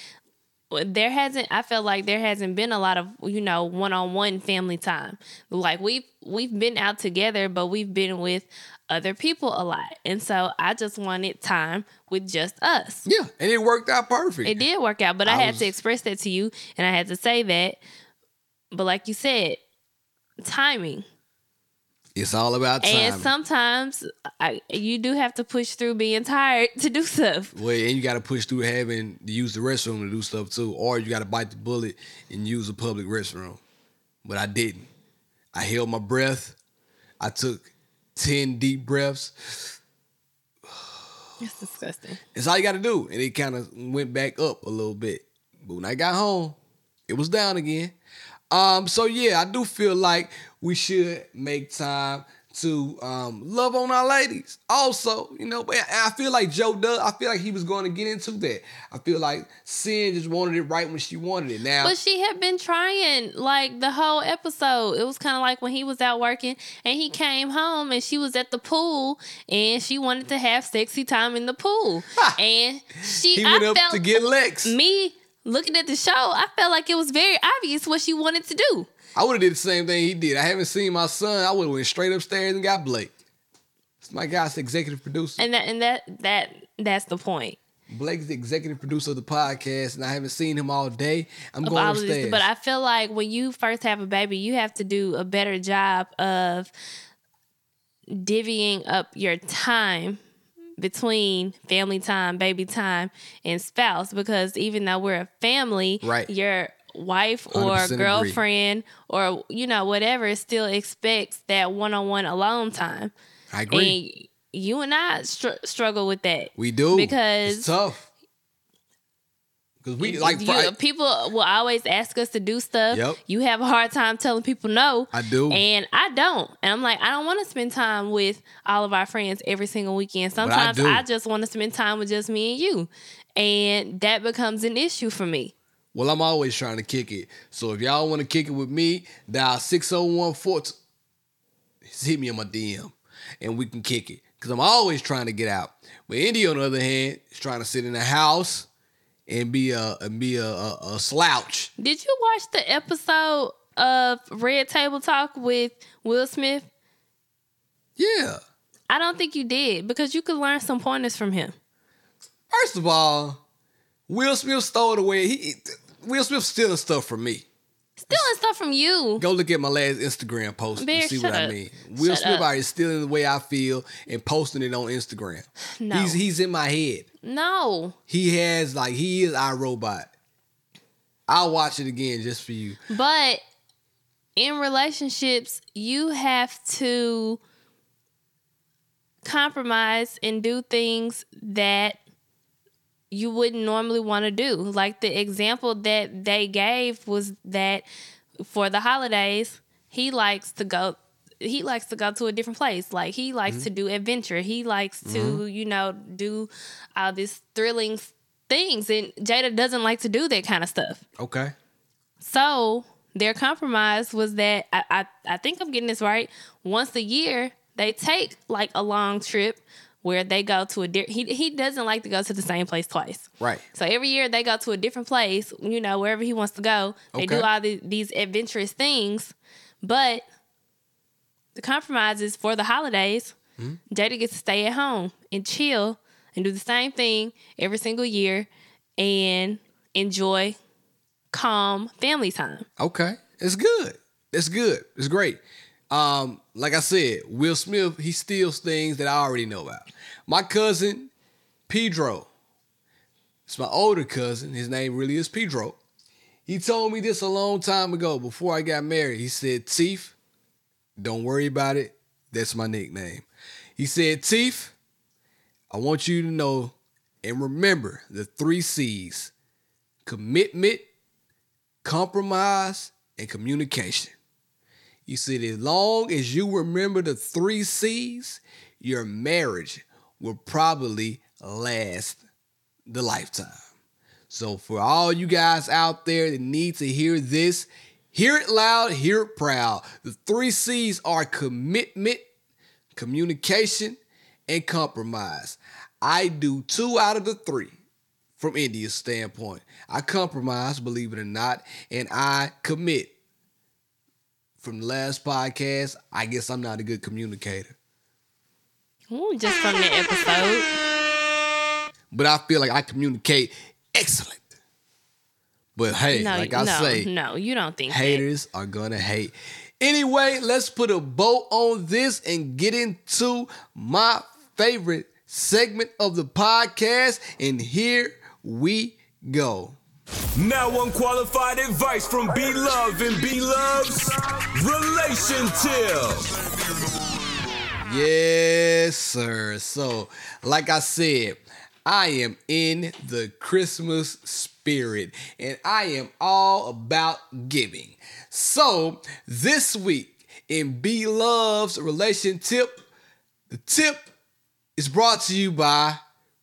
there hasn't. I felt like there hasn't been a lot of you know one on one family time. Like we've we've been out together, but we've been with other people a lot, and so I just wanted time with just us. Yeah, and it worked out perfect. It did work out, but I, I had was- to express that to you, and I had to say that. But like you said, timing. It's all about time. And sometimes I, you do have to push through being tired <laughs> to do stuff. well, and you got to push through having to use the restroom to do stuff too, or you got to bite the bullet and use a public restroom. But I didn't. I held my breath. I took ten deep breaths. <sighs> It's disgusting. That's all you got to do, and it kind of went back up a little bit. But when I got home, it was down again. Um, so yeah, I do feel like we should make time to um, love on our ladies. Also, you know, but I feel like Joe does. I feel like he was going to get into that. I feel like Cyn just wanted it right when she wanted it. Now, But she had been trying like the whole episode. It was kind of like when he was out working and he came home and she was at the pool and she wanted to have sexy time in the pool. and she he I went up felt to get Lex. me looking at the show, I felt like it was very obvious what she wanted to do. I would have did the same thing he did. I haven't seen my son. I would have went straight upstairs and got Blake. It's my guy's executive producer. And that and that that that's the point. Blake's the executive producer of the podcast, and I haven't seen him all day. I'm of going upstairs. this. But I feel like when you first have a baby, you have to do a better job of divvying up your time between family time, baby time, and spouse. Because even though we're a family, Right. your wife 100% or agree. girlfriend or you know whatever still expects that one-on-one alone time. I agree. And you and I str- struggle with that. we do because it's tough. Because we like You- people will always ask us to do stuff. Yep. You have a hard time telling people no. I do. And I don't. And I'm like, I don't want to spend time with all of our friends every single weekend. Sometimes do. I, just want to spend time with just me and you. And that becomes an issue for me. Well, I'm always trying to kick it. So if y'all want to kick it with me, dial 601 4 hit me on my DM and we can kick it. Because I'm always trying to get out. But Indy, on the other hand, is trying to sit in the house and be a and be a, a, a slouch. Did you watch the episode of Red Table Talk with Will Smith? Yeah. I don't think you did because you could learn some pointers from him. First of all, Will Smith stole it away. He Will Smith stealing stuff from me. Stealing stuff from you. Go look at my last Instagram post Bear, and see what I mean. Will Shut Smith up. already stealing the way I feel and posting it on Instagram. No. He's he's in my head. No. He has like he is our robot. I'll watch it again just for you. But in relationships, you have to compromise and do things that you wouldn't normally want to do. Like the example that they gave was that for the holidays, he likes to go he likes to go to a different place. Like he likes mm-hmm. to do adventure. He likes to, mm-hmm. you know, do all these thrilling things and Jada doesn't like to do that kind of stuff. Okay. So their compromise was that I, I I think I'm getting this right. Once a year, they take like a long trip where they go to a di- he he doesn't like to go to the same place twice. Right. So every year they go to a different place, you know, wherever he wants to go. They do all the, these adventurous things, but the compromise is for the holidays. Hmm? Jada gets to stay at home and chill and do the same thing every single year and enjoy calm family time. Okay. It's good. It's good. It's great. Um, like I said, Will Smith, he steals things that I already know about. My cousin, Pedro. It's my older cousin. His name really is Pedro. He told me this a long time ago before I got married. He said, Teeth, don't worry about it. That's my nickname. He said, Teeth, I want you to know and remember the three C's commitment, compromise, and communication. He said, as long as you remember the three C's, your marriage will probably last the lifetime. So, for all you guys out there that need to hear this, hear it loud, hear it proud. The three C's are commitment, communication, and compromise. I do two out of the three from India's standpoint. I compromise, believe it or not, and I commit. From the last podcast, I guess I'm not a good communicator. Ooh, just from the episode. But I feel like I communicate excellent. But hey, No, like I no, say, no, you don't think that. haters are gonna hate. Anyway, let's put a bow on this and get into my favorite segment of the podcast. And here we go. Now unqualified advice from B Love and B Love's Relation Tip. Yes, sir. So, like I said, I am in the Christmas spirit and I am all about giving. So, this week in B Love's relation tip, the tip is brought to you by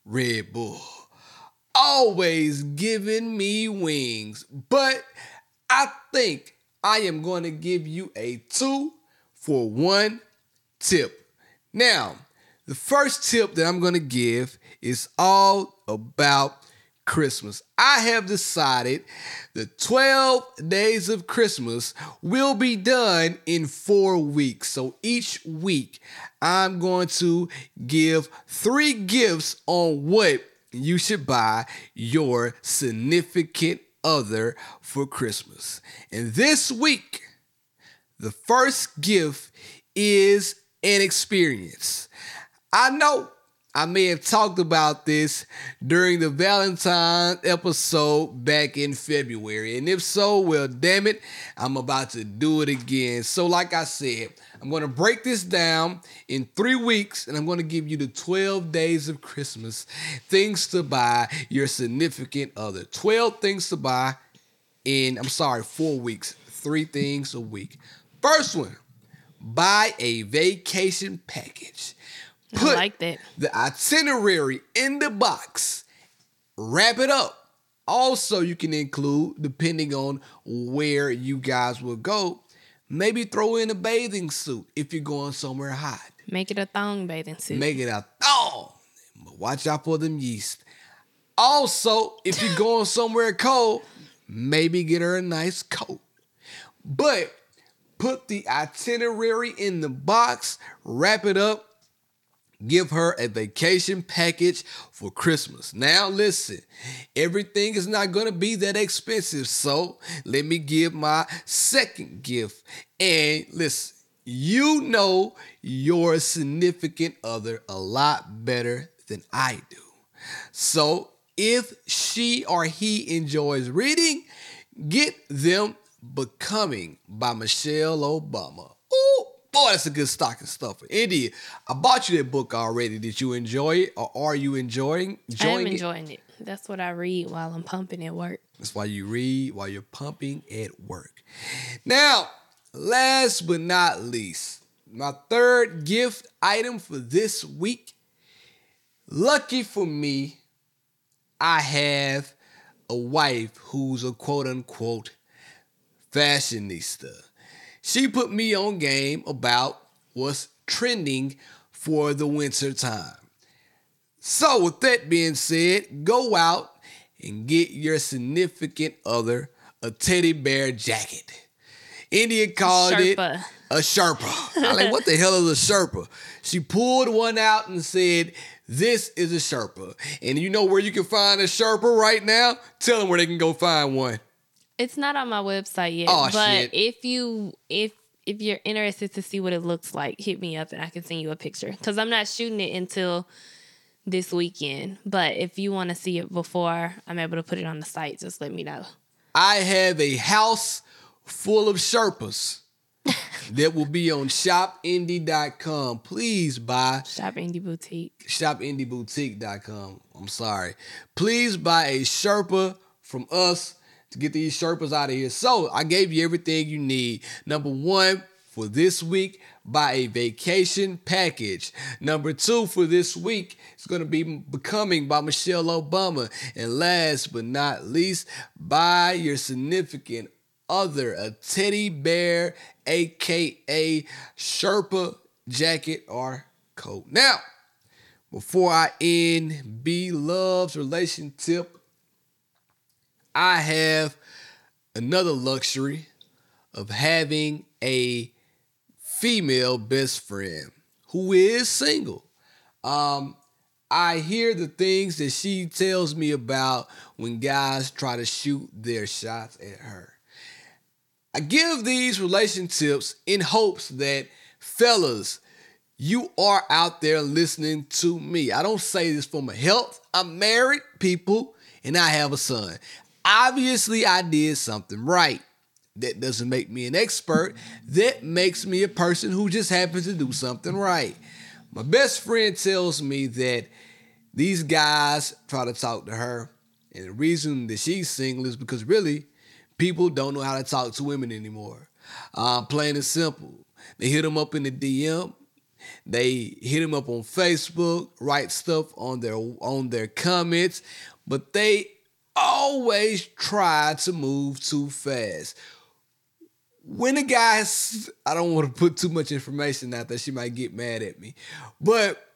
Red Bull. Always giving me wings, but I think I am going to give you a two for one tip. Now, the first tip that I'm going to give is all about Christmas. I have decided the 12 days of Christmas will be done in four weeks. So each week, I'm going to give three gifts on what you should buy your significant other for Christmas. And this week, the first gift is an experience. I know I may have talked about this during the Valentine episode back in February. And if so, well, damn it, I'm about to do it again. So, like I said, I'm going to break this down in three weeks and I'm going to give you the 12 days of Christmas things to buy your significant other. 12 things to buy in, I'm sorry, four weeks, three things a week. First one, buy a vacation package. I like that. the itinerary in the box, wrap it up. Also, you can include, depending on where you guys will go, maybe throw in a bathing suit if you're going somewhere hot. Make it a thong bathing suit. Make it a thong. But watch out for them yeast. Also, if you're <laughs> going somewhere cold, maybe get her a nice coat. But put the itinerary in the box, wrap it up, give her a vacation package for Christmas. Now, listen, everything is not going to be that expensive. So, let me give my second gift. And listen, you know your significant other a lot better than I do. So, if she or he enjoys reading, get them Becoming by Michelle Obama. Boy, that's a good stocking stuffer. India, I bought you that book already. Did you enjoy it or are you enjoying, I am enjoying it? enjoying it. That's what I read while I'm pumping at work. That's why you read while you're pumping at work. Now, last but not least, my third gift item for this week. Lucky for me, I have a wife who's a quote unquote fashionista. She put me on game about what's trending for the winter time. So, with that being said, go out and get your significant other a teddy bear jacket. India called Sherpa. it a Sherpa. I'm like, what the hell is a Sherpa? She pulled one out and said, This is a Sherpa. And you know where you can find a Sherpa right now? Tell them where they can go find one. It's not on my website yet. Oh, but shit. if you if if you're interested to see what it looks like, hit me up and I can send you a picture. Cause I'm not shooting it until this weekend. But if you want to see it before I'm able to put it on the site, just let me know. I have a house full of Sherpas <laughs> that will be on shopindie.com. Please buy Shop Indie Boutique. shopindieboutique.com. I'm sorry. Please buy a Sherpa from us to get these Sherpas out of here. So I gave you everything you need. Number one, for this week, buy a vacation package. Number two, for this week, it's going to be Becoming by Michelle Obama. And last but not least, buy your significant other a teddy bear, aka Sherpa jacket or coat. Now, before I end B Love's relation tip, I have another luxury of having a female best friend who is single. Um, I hear the things that she tells me about when guys try to shoot their shots at her. I give these relation tips in hopes that fellas, you are out there listening to me. I don't say this for my health. I'm married, people, and I have a son. Obviously, I did something right. That doesn't make me an expert. That makes me a person who just happens to do something right. My best friend tells me that these guys try to talk to her, and the reason that she's single is because really people don't know how to talk to women anymore. Um, plain and simple. They hit them up in the DM. They hit them up on Facebook, write stuff on their on their comments, but they always try to move too fast. When a guy's, I don't want to put too much information out there, she might get mad at me, but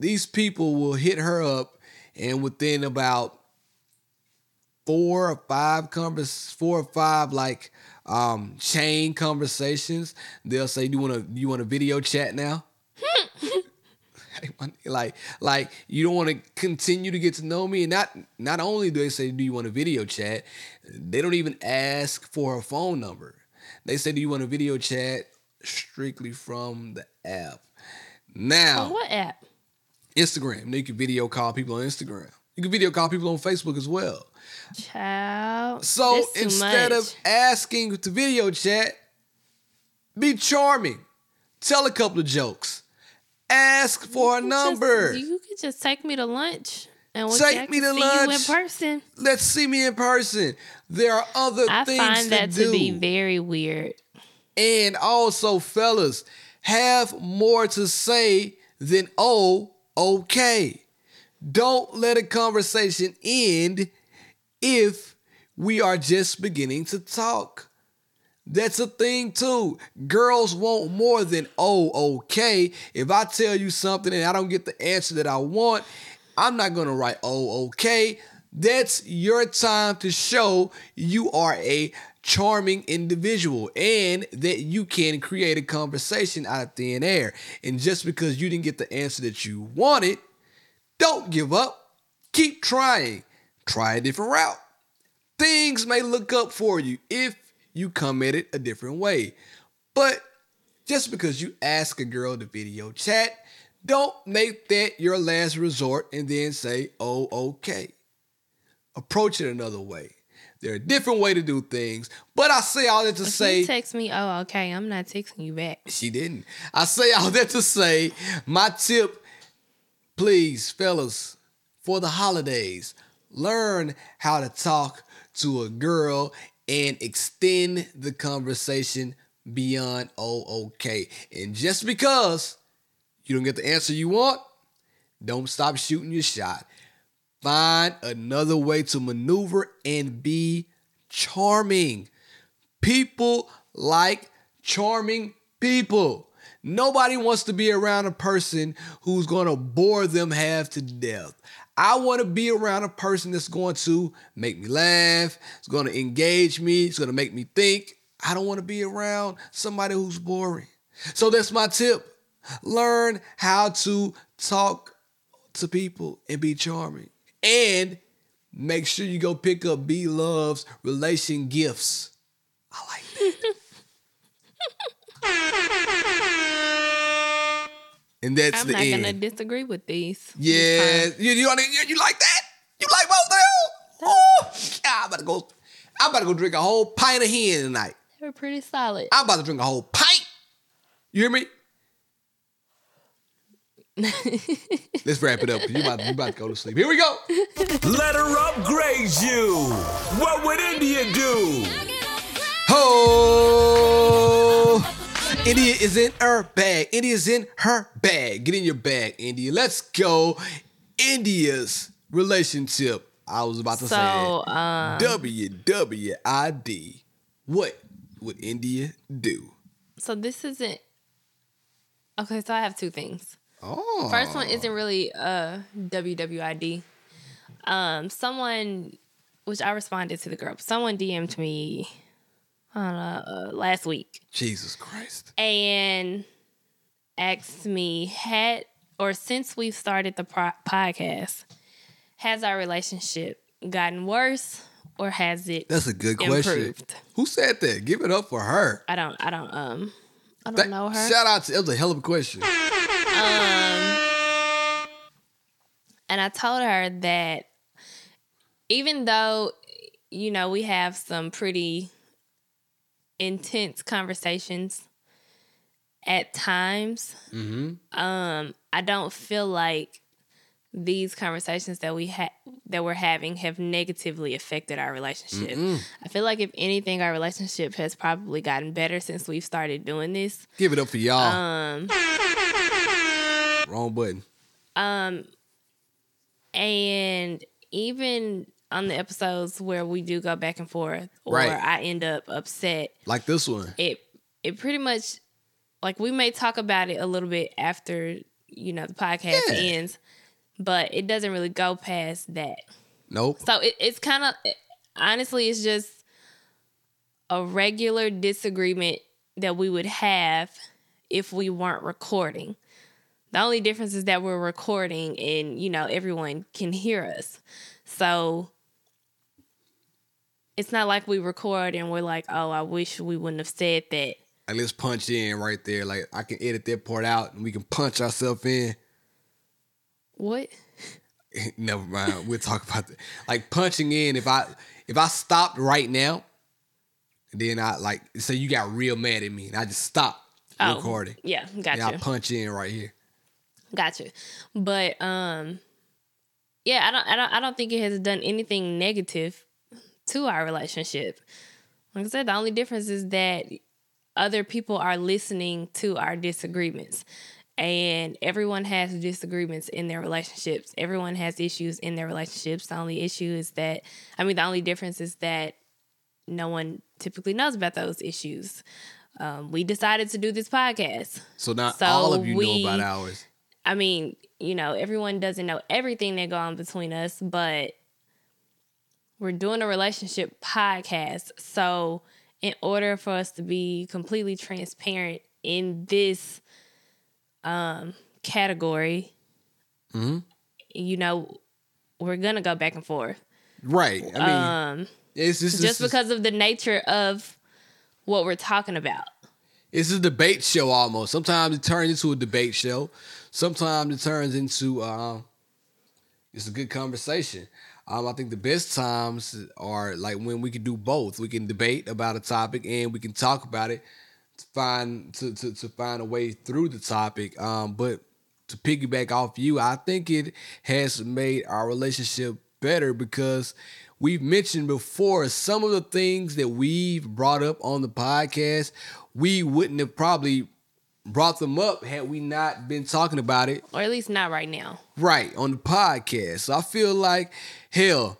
these people will hit her up, and within about four or five convers four or five like um chain conversations they'll say do you want to you want a video chat now <laughs> like like you don't want to continue to get to know me and not not only do they say do you want a video chat they don't even ask for a phone number they say do you want a video chat strictly from the app now On what app? instagram now you can video call people on instagram you can video call people on facebook as well Child. so instead of asking to video chat, be charming. Tell a couple of jokes. Ask for a number. Just, you could just take me to lunch. And we'll Take me to see lunch. You in person. Let's see me in person. There are other I things find that to be very weird. and also, fellas, have more to say than oh, okay. Don't let a conversation end if we are just beginning to talk. That's a thing too. Girls want more than oh, okay. If I tell you something and I don't get the answer that I want, I'm not gonna write oh, okay. That's your time to show you are a charming individual and that you can create a conversation out of thin air. And just because you didn't get the answer that you wanted, don't give up. Keep trying. Try a different route. Things may look up for you if you come at it a different way. But just because you ask a girl to video chat, don't make that your last resort and then say, oh, okay. Approach it another way. There are different way to do things, but I say all that to If say you text me, oh, okay, I'm not texting you back. she didn't. I say all that to say, my tip, please, fellas, for the holidays, learn how to talk to a girl and extend the conversation beyond oh okay. And just because you don't get the answer you want, don't stop shooting your shot. Find another way to maneuver and be charming. People like charming people. Nobody wants to be around a person who's going to bore them half to death. I want to be around a person that's going to make me laugh, it's going to engage me, it's going to make me think. I don't want to be around somebody who's boring. So that's my tip. Learn how to talk to people and be charming. And make sure you go pick up B Love's relation gifts. I like that. <laughs> and that's I'm the not gonna disagree with these. Yeah, you, you, you, you like that? You like both of them? Oh, God, I'm about to go. I'm about to go drink a whole pint of hen tonight. They were pretty solid. I'm about to drink a whole pint. You hear me? <laughs> Let's wrap it up. You about, you about to go to sleep. Here we go. <laughs> Let her upgrade you. What would India do? Ho! India is in her bag. India's in her bag. Get in your bag, India. Let's go. India's relationship. I was about to So, say um, WWID. What would India do? so this isn't okay. So I have two things. Oh, First one isn't really uh WWID. Um, someone, which I responded to the group. Someone DM'd me, I uh, last week Jesus Christ. and asked me had or since we've started the pro- podcast, has our relationship gotten worse or has it? That's a good question. Who said that? Give it up for her. I don't. I don't. Um. I don't That- know her. Shout out to it was a hell of a question. Um. And I told her that even though, you know, we have some pretty intense conversations at times, um, I don't feel like these conversations that we had that we're having have negatively affected our relationship. I feel like if anything, our relationship has probably gotten better since we've started doing this. Give it up for y'all. Um, Wrong button. Um, and even on the episodes where we do go back and forth or Right. I end up upset, Like this one. it it pretty much like we may talk about it a little bit after, you know, the podcast Yeah. ends, but it doesn't really go past that. Nope. So it, it's kind of honestly, it's just a regular disagreement that we would have if we weren't recording. The only difference is that we're recording and you know everyone can hear us. So it's not like we record and we're like, "Oh, I wish we wouldn't have said that." Like let's punch in right there. Like I can edit that part out and we can punch ourselves in. What? <laughs> Never mind. We'll talk about that. Like punching in. If I if I stopped right now, then I like say you got real mad at me and I just stopped Oh, recording. Yeah, And gotcha. I punch in right here. Gotcha. But um yeah, I don't I don't I don't think it has done anything negative to our relationship. Like I said, the only difference is that other people are listening to our disagreements. And everyone has disagreements in their relationships. Everyone has issues in their relationships. The only issue is that I mean the only difference is that no one typically knows about those issues. Um, we decided to do this podcast. So not So all of you we- know about ours. I mean, you know, everyone doesn't know everything that go on between us, but we're doing a relationship podcast. So, in order for us to be completely transparent in this um, category, you know, we're gonna go back and forth. Right. I mean Um, it's just, just because of the nature of what we're talking about. it's a debate show almost. Sometimes it turns into a debate show. Sometimes it turns into um, it's a good conversation. Um, I think the best times are like when we can do both. We can debate about a topic and we can talk about it to find to, to, to find a way through the topic. Um, but to piggyback off you, I think it has made our relationship better because we've mentioned before some of the things that we've brought up on the podcast. We wouldn't have probably brought them up had we not been talking about it Or at least not right now. right on the podcast. So I feel like hell,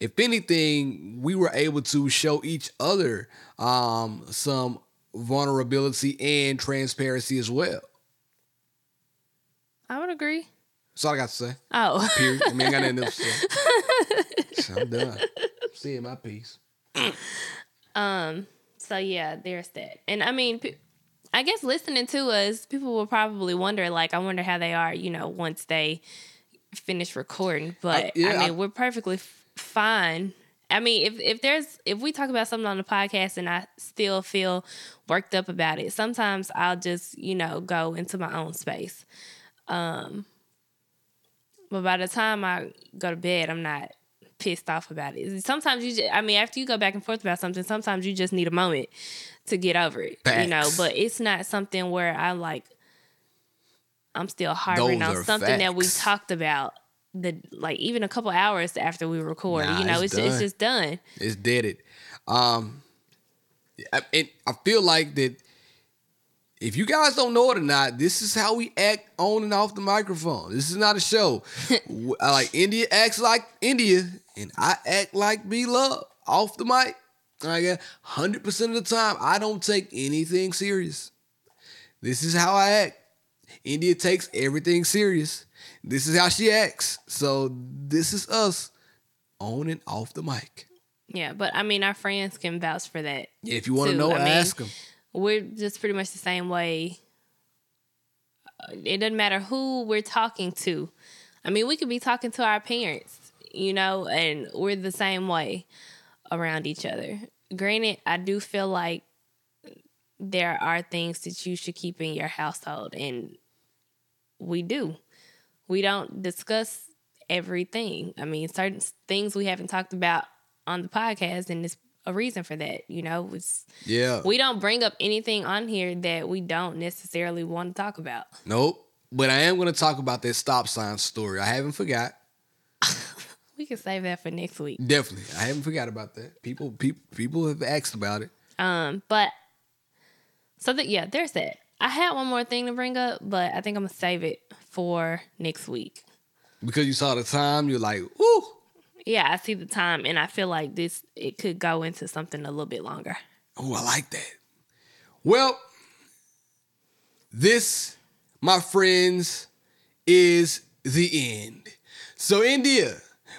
if anything, we were able to show each other um, some vulnerability and transparency as well. I would agree. That's all I got to say. Oh. <laughs> Period. I mean, I got nothing else to say. <laughs> I'm done. Seeing my piece. Um. So yeah, there's that. And I mean, I guess listening to us, people will probably wonder, like, I wonder how they are, you know, once they finish recording. But Uh, yeah, I mean, I- we're perfectly fine. I mean, if if there's if we talk about something on the podcast and I still feel worked up about it, sometimes I'll just you know go into my own space. Um, but by the time I go to bed, I'm not pissed off about it. Sometimes you just, I mean, after you go back and forth about something, sometimes you just need a moment to get over it. You know, but it's not something where I like I'm still harboring on something that we talked about the like even a couple hours after we record. Nah, you know, it's it's, it's just done. It's deaded. Um, I, and I feel like that if you guys don't know it or not, this is how we act on and off the microphone. This is not a show. <laughs> Like India acts like India, and I act like B Love off the mic. Like hundred percent of the time, I don't take anything serious. This is how I act. India takes everything serious. This is how she acts. So this is us on and off the mic. Yeah, but I mean, our friends can vouch for that. Yeah, if you want to know, I mean, ask them. We're just pretty much the same way. It doesn't matter who we're talking to. I mean, we could be talking to our parents, you know, and we're the same way around each other. Granted, I do feel like there are things that you should keep in your household, and we do. We don't discuss everything. I mean, certain things we haven't talked about on the podcast, and it's a reason for that. You know, it's Yeah. we don't bring up anything on here that we don't necessarily want to talk about. nope. But I am going to talk about that stop sign story. I haven't forgot. <laughs> We can save that for next week. Definitely, I haven't forgot about that. People, people, people have asked about it. Um, but so that yeah, there's that. I had one more thing to bring up, but I think I'm gonna save it for next week. Because you saw the time, you're like, "Woo!" Yeah, I see the time, and I feel like this it could go into something a little bit longer. Oh, I like that. Well, this, my friends, is the end. So, India,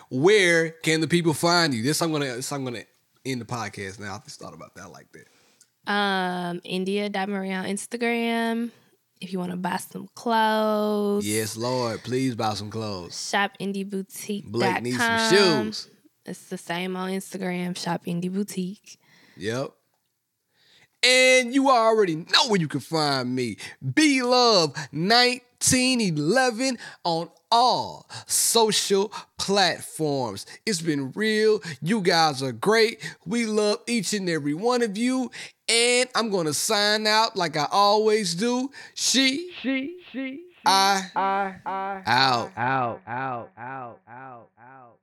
where can the people find you? This I'm gonna, this I'm gonna end the podcast now. I just thought about that. Like that. Um, India Marie on Instagram. If you want to buy some clothes, Yes, Lord, please buy some clothes. shop Indie Boutique. Blake needs some shoes. It's the same on Instagram. Shop Indie Boutique. Yep. And you already know where you can find me. B Love 1911 on all social platforms. It's been real. You guys are great. We love each and every one of you. And I'm going to sign out like I always do. She, she, she, I, I, I, out, out, out, out, out, out.